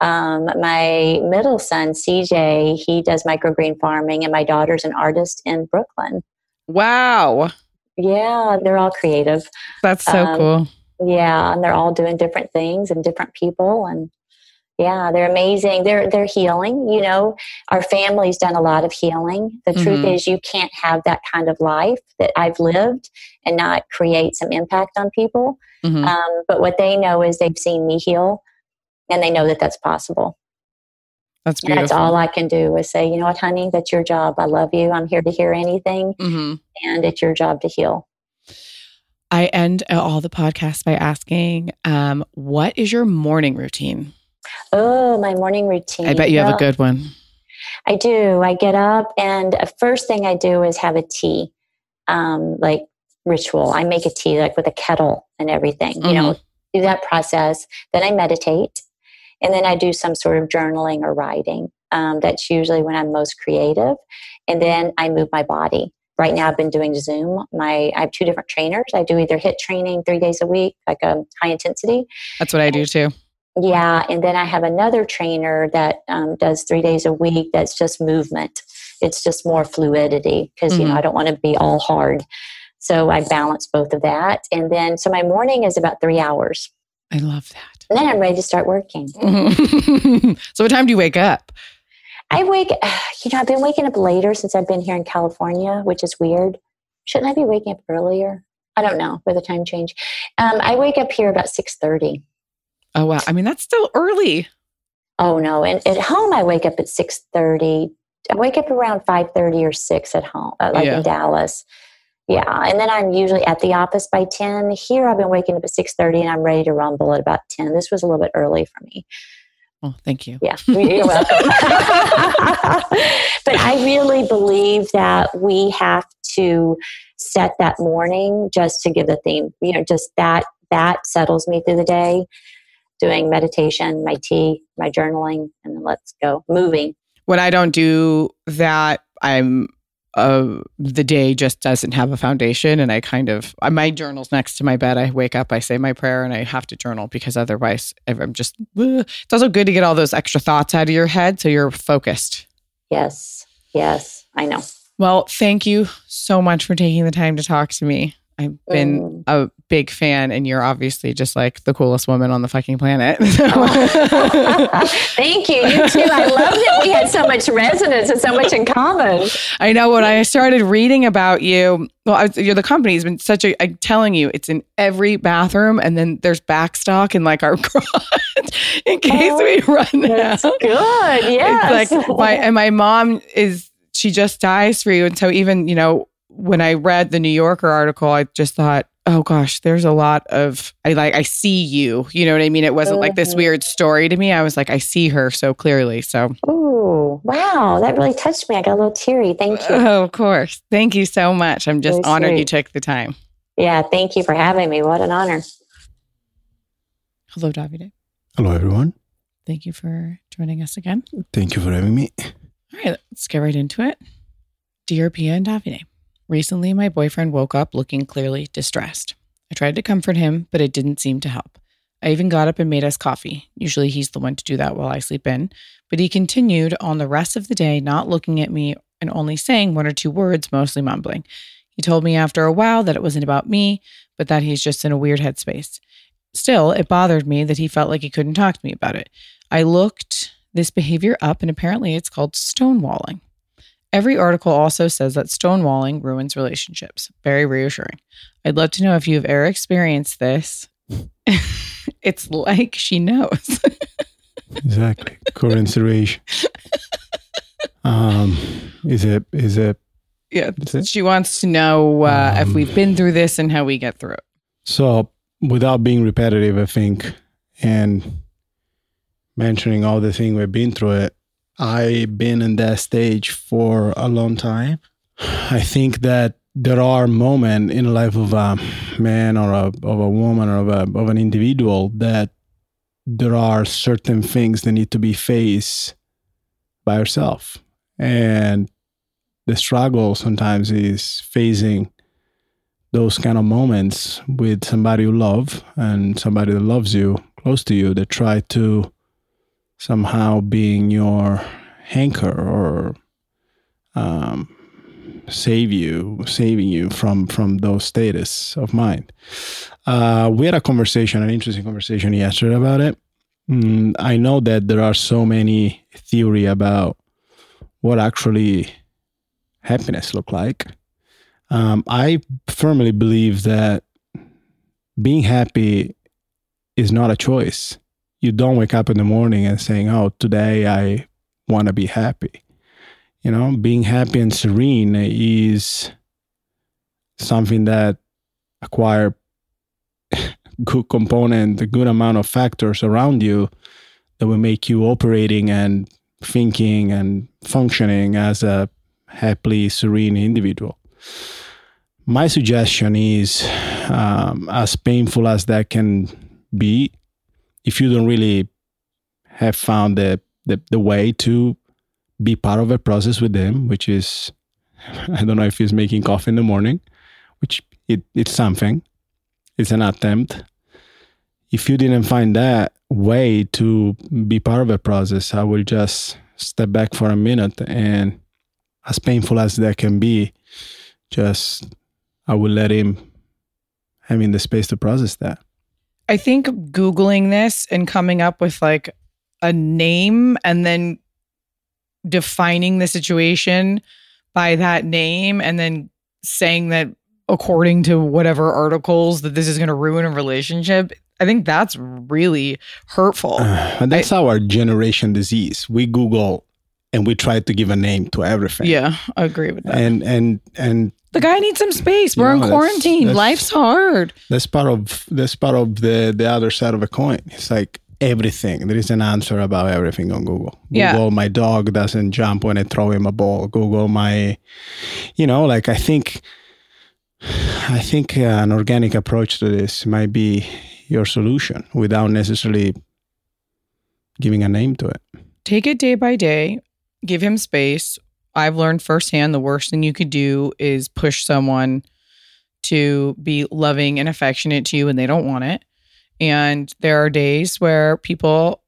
um, my middle son cj he does microgreen farming and my daughter's an artist in brooklyn Wow. yeah they're all creative That's so Um, cool. Yeah, and they're all doing different things and different people and Yeah, they're amazing. They're they're healing. You know, our family's done a lot of healing. The mm-hmm. truth is, you can't have that kind of life that I've lived and not create some impact on people. Mm-hmm. Um, but what they know is they've seen me heal, and they know that that's possible. That's beautiful. And that's all I can do is say, you know what, honey, that's your job. I love you. I'm here to hear anything, mm-hmm. and it's your job to heal. I end all the podcasts by asking, um, what is your morning routine? Oh, my morning routine. I bet you well, have a good one. I do. I get up, and the first thing I do is have a tea, um, like ritual. I make a tea, like with a kettle and everything, mm-hmm. you know, mm-hmm. do that process. Then I meditate, and then I do some sort of journaling or writing. Um, that's usually when I'm most creative. And then I move my body. Right now, I've been doing Zoom. My I have two different trainers. I do either HIIT training three days a week, like a high intensity. That's what I do too. Yeah, and then I have another trainer that um, does three days a week. That's just movement. It's just more fluidity because mm-hmm. you know mm-hmm. I don't want to be all hard. So I balance both of that, and then so my morning is about three hours. I love that. And then I'm ready to start working. so what time do you wake up? I wake. You know, I've been waking up later since I've been here in California, which is weird. Shouldn't I be waking up earlier? I don't know with the time change. Um, I wake up here about six thirty. Oh wow! I mean, that's still early. Oh no! And at home, I wake up at six thirty. I wake up around five thirty or six at home, uh, like yeah. in Dallas. Yeah, and then I'm usually at the office by ten. Here, I've been waking up at six thirty, and I'm ready to rumble at about ten. This was a little bit early for me. Oh, thank you. Yeah, you're welcome. but I really believe that we have to set that morning just to give the theme. You know, just that that settles me through the day doing meditation, my tea, my journaling, and then let's go moving. When I don't do that, I'm uh, the day just doesn't have a foundation, and I kind of my journal's next to my bed. I wake up, I say my prayer, and I have to journal because otherwise, I'm just. It's also good to get all those extra thoughts out of your head so you're focused. Yes, yes, I know. Well, thank you so much for taking the time to talk to me. I've been mm. a big fan, and you're obviously just like the coolest woman on the fucking planet. Thank you. You too. I love that we had so much resonance and so much in common. I know when I started reading about you, well, I, you're the company's been such a, I'm telling you, it's in every bathroom, and then there's backstock in like our garage in case oh, we run out. Good. Yeah. Like my, and my mom is, she just dies for you. And so even, you know, when I read the New Yorker article, I just thought, oh gosh, there's a lot of I like I see you. You know what I mean? It wasn't mm-hmm. like this mm-hmm. weird story to me. I was like, I see her so clearly. So Oh, wow. That really touched me. I got a little teary. Thank you. Oh, of course. Thank you so much. I'm just Very honored sweet. you took the time. Yeah, thank you for having me. What an honor. Hello, Davide. Hello, everyone. Thank you for joining us again. Thank you for having me. All right, let's get right into it. Dear Pia and Davide. Recently, my boyfriend woke up looking clearly distressed. I tried to comfort him, but it didn't seem to help. I even got up and made us coffee. Usually he's the one to do that while I sleep in, but he continued on the rest of the day, not looking at me and only saying one or two words, mostly mumbling. He told me after a while that it wasn't about me, but that he's just in a weird headspace. Still, it bothered me that he felt like he couldn't talk to me about it. I looked this behavior up, and apparently it's called stonewalling. Every article also says that stonewalling ruins relationships. Very reassuring. I'd love to know if you've ever experienced this. it's like she knows. exactly. Consideration. um, is it, is it, yeah, it? she wants to know uh, um, if we've been through this and how we get through it. So, without being repetitive, I think, and mentioning all the things we've been through it, I've been in that stage for a long time. I think that there are moments in the life of a man or a, of a woman or of, a, of an individual that there are certain things that need to be faced by yourself. And the struggle sometimes is facing those kind of moments with somebody you love and somebody that loves you close to you that try to somehow being your anchor or um, save you, saving you from from those status of mind. Uh, we had a conversation, an interesting conversation yesterday about it. mm, I know that there are so many theory about what actually happiness look like. Um, I firmly believe that being happy is not a choice. You don't wake up in the morning and saying, "Oh, today I want to be happy." You know, being happy and serene is something that acquire good component, a good amount of factors around you that will make you operating and thinking and functioning as a happily serene individual. My suggestion is, um, as painful as that can be, if you don't really have found the, the, the way to be part of a process with them, which is, I don't know if he's making coffee in the morning, which it, it's something, it's an attempt. If you didn't find that way to be part of a process, I will just step back for a minute and, as painful as that can be, just I will let him having the space to process that. I think Googling this and coming up with like a name and then defining the situation by that name and then saying that according to whatever articles that this is going to ruin a relationship i think that's really hurtful. Uh, and that's I, our generation disease. We google and we try to give a name to everything. Yeah i agree with that. And and and the guy needs some space we're in quarantine that's, that's, life's hard that's part of that's part of the the other side of a coin it's like everything. There is an answer about everything on Google. Google, yeah. my dog doesn't jump when I throw him a ball. Google, my, you know, like I think, I think uh, an organic approach to this might be your solution without necessarily giving a name to it. Take it day by day, give him space. I've learned firsthand the worst thing you could do is push someone to be loving and affectionate to you and they don't want it. And there are days where people,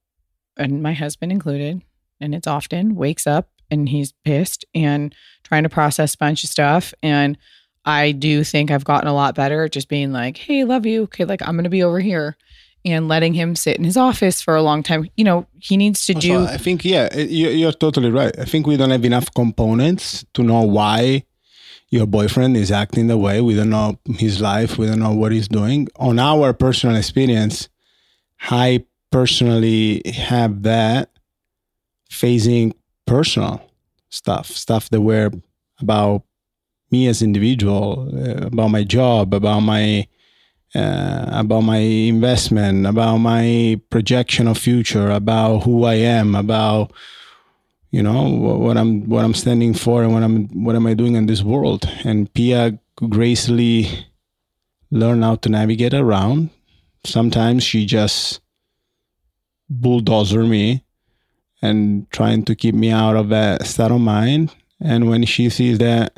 and my husband included, and it's often, wakes up and he's pissed and trying to process a bunch of stuff. And I do think I've gotten a lot better at just being like, hey, love you. Okay, like I'm going to be over here and letting him sit in his office for a long time. You know, he needs to do. I think, yeah, you're totally right. I think we don't have enough components to know why your boyfriend is acting the way. We don't know his life. We don't know what he's doing. On our personal experience, I personally have that facing personal stuff, stuff that were about me as individual, uh, about my job, about my uh, about my investment, about my projection of future, about who I am, about you know what i'm what i'm standing for and what i'm what am i doing in this world. And pia gracefully learn how to navigate around. Sometimes she just bulldozer me and trying to keep me out of that state of mind. And when she sees that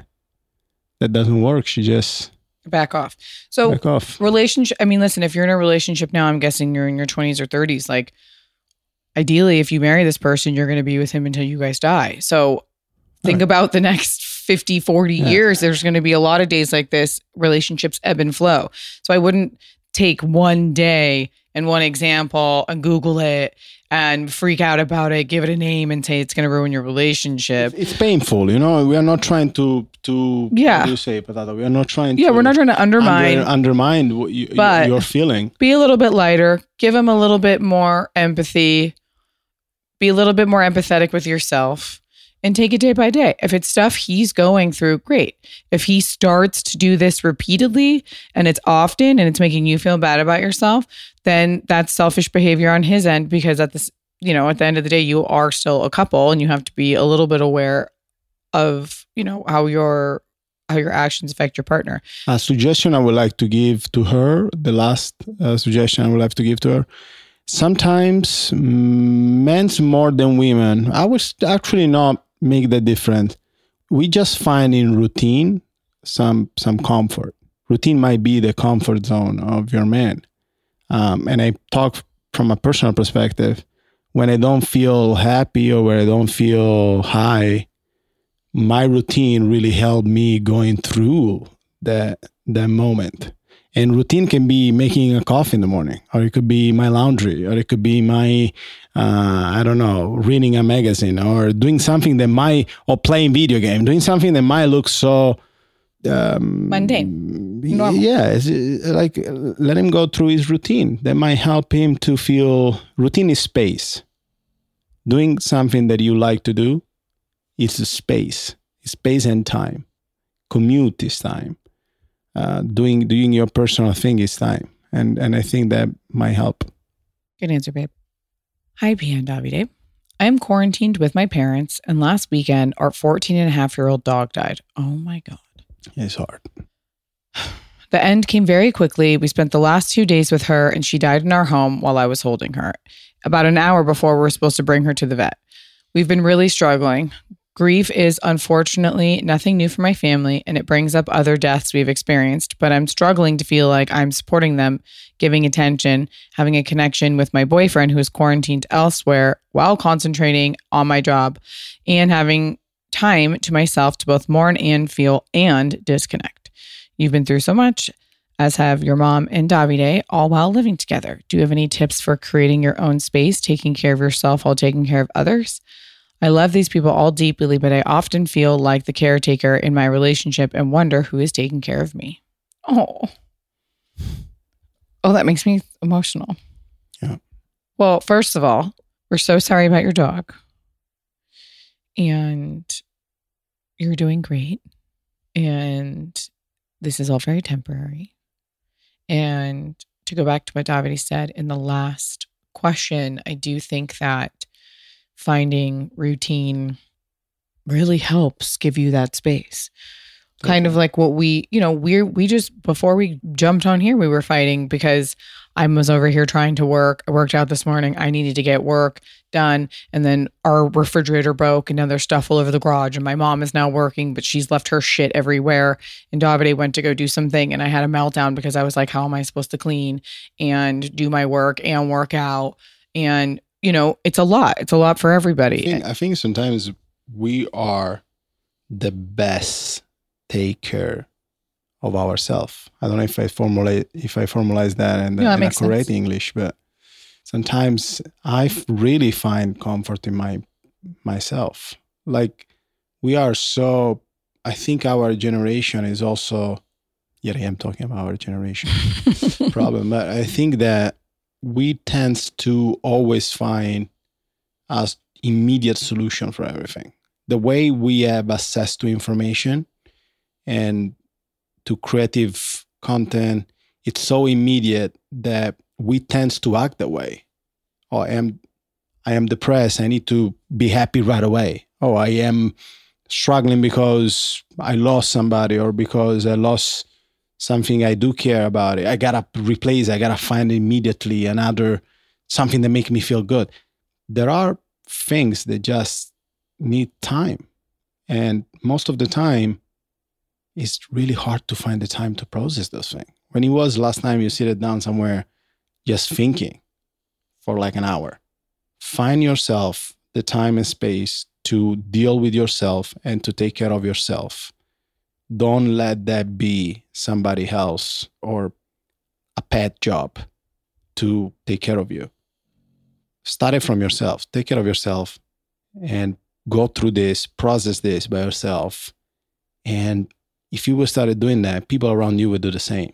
that doesn't work she just back off so back off relationship i mean listen if you're in a relationship now i'm guessing you're in your 20s or 30s like ideally, if you marry this person, you're going to be with him until you guys die. So think right. about the next 50, 40 yeah. years. There's going to be a lot of days like this. Relationships ebb and flow. So I wouldn't take one day and one example and Google it and freak out about it, give it a name and say it's going to ruin your relationship. It's painful, you know. We are not trying to to yeah. you say patata. We are not trying. Yeah, we're not trying to undermine under, undermine what you, but you're feeling. Be a little bit lighter. Give him a little bit more empathy be a little bit more empathetic with yourself and take it day by day. If it's stuff he's going through, great. If he starts to do this repeatedly and it's often and it's making you feel bad about yourself, then that's selfish behavior on his end because at this, you know, at the end of the day, you are still a couple and you have to be a little bit aware of, you know, how your how your actions affect your partner. A suggestion I would like to give to her, the last uh, suggestion I would like to give to her sometimes men's more than women. I was actually not make the difference. We just find in routine some some comfort. Routine might be the comfort zone of your man. Um, and I talk from a personal perspective. When I don't feel happy or when I don't feel high, my routine really helped me going through that that moment. And routine can be making a coffee in the morning, or it could be my laundry, or it could be my, uh, I don't know, reading a magazine, or doing something that might, or playing video game, doing something that might look so um, Mundane. Normal. Yeah, it's, uh, like uh, let him go through his routine. That might help him to feel routine is space. Doing something that you like to do is space, space and time. Commute is time. Uh, doing doing your personal thing is time, and and I think that might help. Good answer, babe. Hi, Pia and Davide. I am quarantined with my parents, and last weekend, our 14 and a half year old dog died. Oh my God. It's hard. The end came very quickly. We spent the last two days with her, and she died in our home while I was holding her, about an hour before we were supposed to bring her to the vet. We've been really struggling. Grief is unfortunately nothing new for my family, and it brings up other deaths we've experienced, but I'm struggling to feel like I'm supporting them, giving attention, having a connection with my boyfriend who is quarantined elsewhere while concentrating on my job, and having time to myself to both mourn and feel and disconnect. You've been through so much, as have your mom and Davide, all while living together. Do you have any tips for creating your own space, taking care of yourself while taking care of others? I love these people all deeply, but I often feel like the caretaker in my relationship and wonder who is taking care of me. Oh. Oh, that makes me emotional. Yeah. Well, first of all, we're so sorry about your dog. And you're doing great. And this is all very temporary. And to go back to what Davide said in the last question, I do think that finding routine really helps give you that space. Kind of like what we, you know, we're, we just, before we jumped on here, we were fighting because I was over here trying to work. I worked out this morning. I needed to get work done. And then our refrigerator broke and now there's stuff all over the garage. And my mom is now working, but she's left her shit everywhere. And Davide went to go do something. And I had a meltdown because I was like, how am I supposed to clean and do my work and work out? And, you know, it's a lot. It's a lot for I everybody. think, I think sometimes we are the best taker of ourselves. I don't know if I formulate if I formalize that in, the, No, that in correct. English, but sometimes I f- really find comfort in my myself. Like we are so. I think our generation is also. Yet I am talking about our generation problem, but I think that we tend to always find as immediate solution for everything. The way we have access to information and to creative content, it's so immediate that we tend to act that way. Oh, I am I am depressed. I need to be happy right away. Oh, I am struggling because I lost somebody or because I lost something I do care about. I gotta replace. I gotta find immediately another something that make me feel good. There are things that just need time, and most of the time, it's really hard to find the time to process those things. When it was last time you sit it down somewhere, just thinking for like an hour, find yourself the time and space to deal with yourself and to take care of yourself don't let that be somebody else or a pet job to take care of you. Start it from yourself. Take care of yourself and go through this, process this by yourself. And if you would started doing that, people around you would do the same.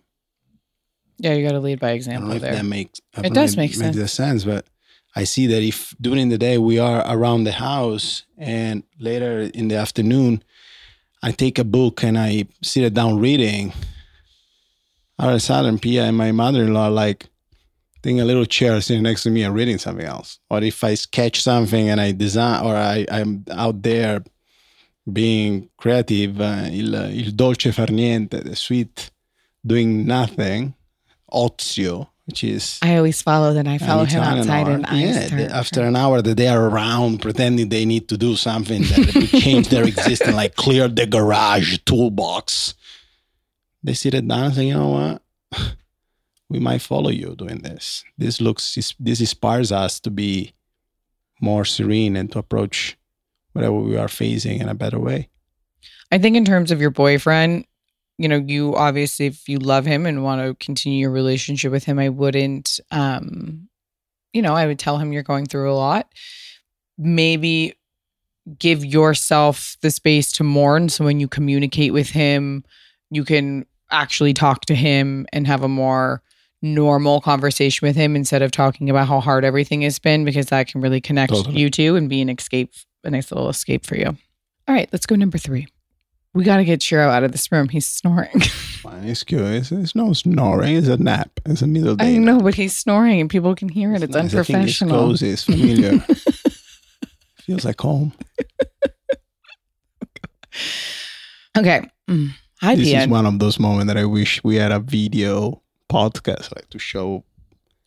yeah, you got to lead by example there. that makes It does make makes sense, but I see that if during the day we are around the house and later in the afternoon, I take a book and I sit it down reading. All of a sudden, Pia and my mother-in-law like taking a little chair sitting next to me and reading something else. Or if I sketch something and I design, or I, I'm out there being creative, uh, il, il dolce far niente, the sweet doing nothing, ozio, which is I always follow, then I follow him outside and I yeah, start. the- after an hour that they are around pretending they need to do something that would change their existence, like clear the garage toolbox. They sit it down and say, you know what? We might follow you doing this. This looks this inspires us to be more serene and to approach whatever we are facing in a better way. I think in terms of your boyfriend, you know, you obviously, if you love him and want to continue your relationship with him, I wouldn't, um, you know, I would tell him you're going through a lot. Maybe give yourself the space to mourn. So when you communicate with him, you can actually talk to him and have a more normal conversation with him instead of talking about how hard everything has been because that can really connect Totally. you two and be an escape, a nice little escape for you. All right, let's go number three. We got to get Shiro out of this room. He's snoring. Fine, it's good. It's, it's no snoring. It's a nap. It's a middle day. I nap. know, but he's snoring and people can hear it. It's, nice. It's unprofessional. cozy. It's familiar. Feels like home. Okay. Mm. Hi, this is one of those moments that I wish we had a video podcast like to show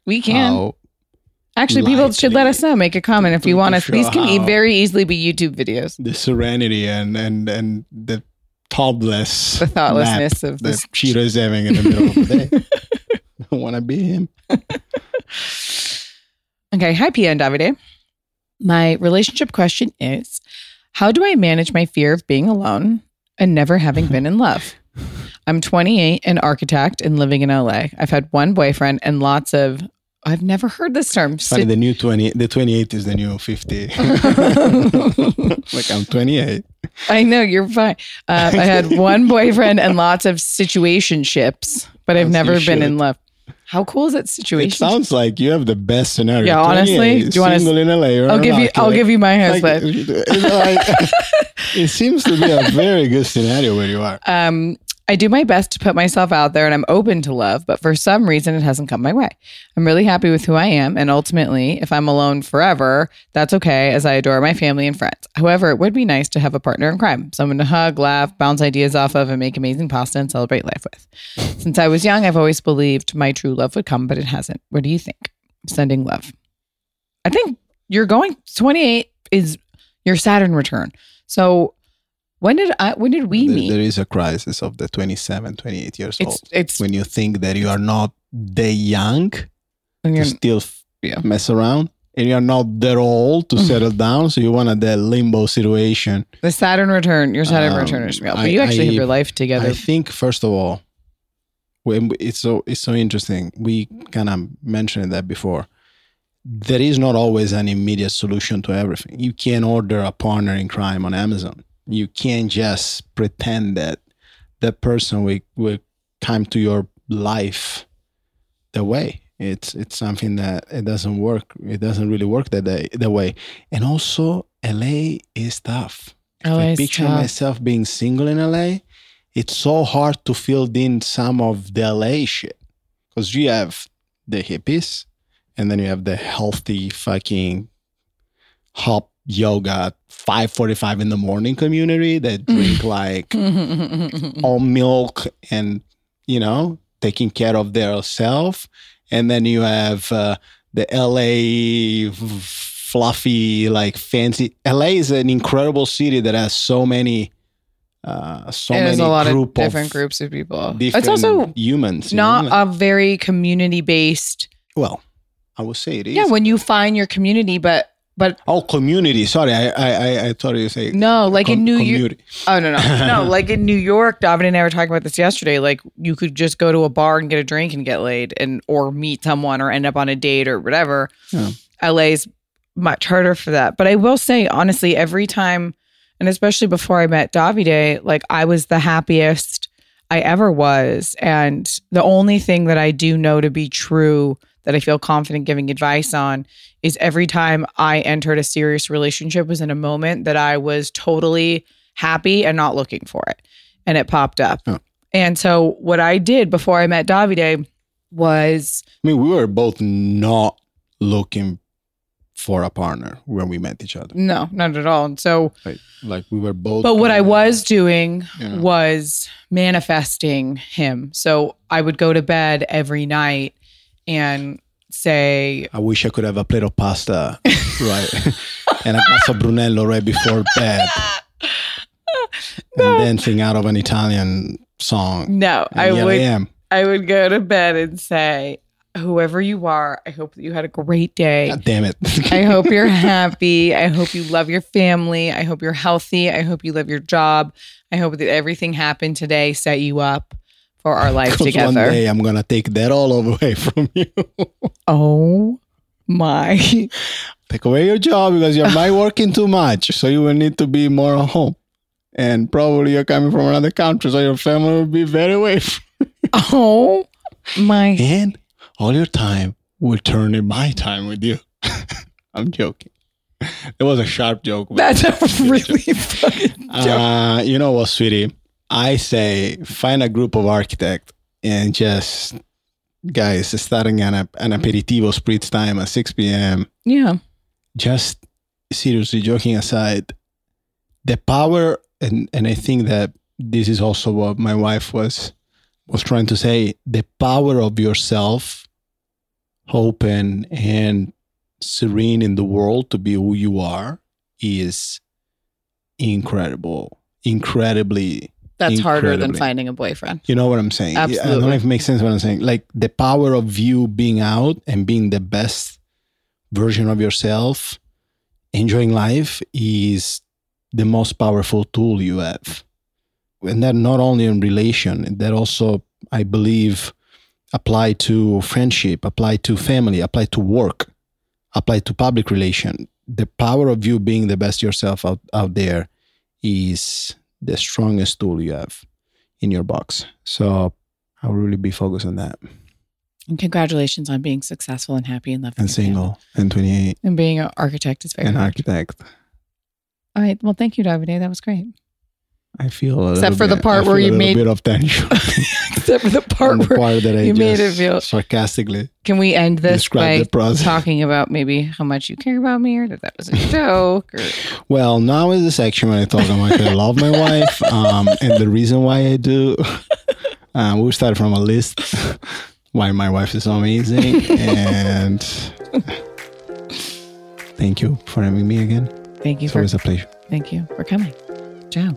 We can. Actually, people should let us know. Make a comment if you to want us. These can e- very easily be YouTube videos. the serenity and and and the thoughtless The thoughtlessness of this. Cheetah is having in the middle of the day. I want to be him. Okay. Hi, Pia and Davide. My relationship question is How do I manage my fear of being alone and never having been in love? I'm 28, an architect, and living in LA. I've had one boyfriend and lots of, I've never heard this term. Funny, the new twenty, the twenty-eight is the new fifty. like I'm twenty-eight. I know you're fine. Uh, I had one boyfriend and lots of situationships, but I've As never been should. in love. How cool is that It situation? sounds like you have the best scenario. Yeah, honestly, do you wanna- single in LA? or I'll give you. I'll architect. give you my Like, husband. it's like- it seems to be a very good scenario where you are. Um, I do my best to put myself out there and I'm open to love, but for some reason it hasn't come my way. I'm really happy with who I am. And ultimately, if I'm alone forever, that's okay as I adore my family and friends. However, it would be nice to have a partner in crime, someone to hug, laugh, bounce ideas off of, and make amazing pasta and celebrate life with. Since I was young, I've always believed my true love would come, but it hasn't. What do you think? Sending love. I think you're going 28 is your Saturn return. So when did I when did we There- meet? there is a crisis of the 27, 28 years it's old. it's When you think that you are not that young to you're, still f- Yeah. mess around, and you're not that old to settle down, so you want a that limbo situation. the Saturn return. Your Saturn Um, return is real, but I- you actually have your life together. I think first of all, when we- it's so it's so interesting. We kind of mentioned that before. There is not always an immediate solution to everything. You can't order a partner in crime on Amazon. You can't just pretend that that person will will come to your life the way. It's it's something that it doesn't work. It doesn't really work that day, that way. And also, LA is tough. LA I picture tough. myself being single in LA, it's so hard to fill in some of the LA shit. Because you have the hippies, and then you have the healthy fucking hop yoga at 5.45 in the morning community that drink like all milk and, you know, taking care of their self. And then you have uh, the LA fluffy, like fancy. LA is an incredible city that has so many, uh, so There's many a lot group of different of groups of people. It's also humans. not know? a very community based. well, I would say it is. Yeah, when you find your community, but but oh, community. Sorry, I I I, I thought you say no, like in New York. Oh no no no! Like in New York, David and I were talking about this yesterday. Like you could just go to a bar and get a drink and get laid, and or meet someone or end up on a date or whatever. Yeah. LA's much harder for that. But I will say honestly, every time, and especially before I met Davide, like I was the happiest I ever was, and the only thing that I do know to be true that I feel confident giving advice on is every time I entered a serious relationship was in a moment that I was totally happy and not looking for it. And it popped up. Oh. And so what I did before I met Davide was I mean, we were both not looking for a partner when we met each other. no, not at all. And so Like, like we were both. but what I was doing Yeah. was manifesting him. So I would go to bed every night and say, I wish I could have a plate of pasta, right, and a glass of Brunello right before bed, and then sing out of an Italian song. no, I would am. I would go to bed and say, whoever you are, I hope that you had a great day. God damn it. I hope you're happy. I hope you love your family. I hope you're healthy. I hope you love your job. I hope that everything happened today set you up for our life together. One day I'm gonna take that all away from you. Oh my. take away your job because you're not working too much. So you will need to be more at home. And probably you're coming from another country, so your family will be very away. from- Oh my. And all your time will turn in my time with you. I'm joking. It was a sharp joke. That's a really fucking joke. Uh, you know what, sweetie? I say find a group of architects and just guys starting an, an aperitivo spritz time at 6 p.m. Yeah. Just seriously joking aside, the power and and I think that this is also what my wife was was trying to say the power of yourself open and serene in the world to be who you are is incredible incredibly That's harder than finding a boyfriend. you know what i'm saying? I don't know Absolutely. if it makes sense what i'm saying. Like the power of you being out and being the best version of yourself enjoying life is the most powerful tool you have. And that not only in relation that also i believe apply to friendship apply to family apply to work apply to public relation. The power of you being the best yourself out, out there is the strongest tool you have in your box so i will really be focused on that And congratulations on being successful and happy and loving and your family. single and 28 And being an architect is very and hard. architect All right. Well, thank you, Davide. That was great. I feel a Except for the part where you a made- bit of tension Except for the part the where part that I you made it feel- sarcastically can we end this by talking about maybe how much you care about me or that that was a joke or Well, now is the section when I talk how much I love my wife, um, and the reason why I do. Uh, we'll start from a list why my wife is so amazing, and thank you for having me again. thank you It's for always a pleasure. thank you for coming. Ciao.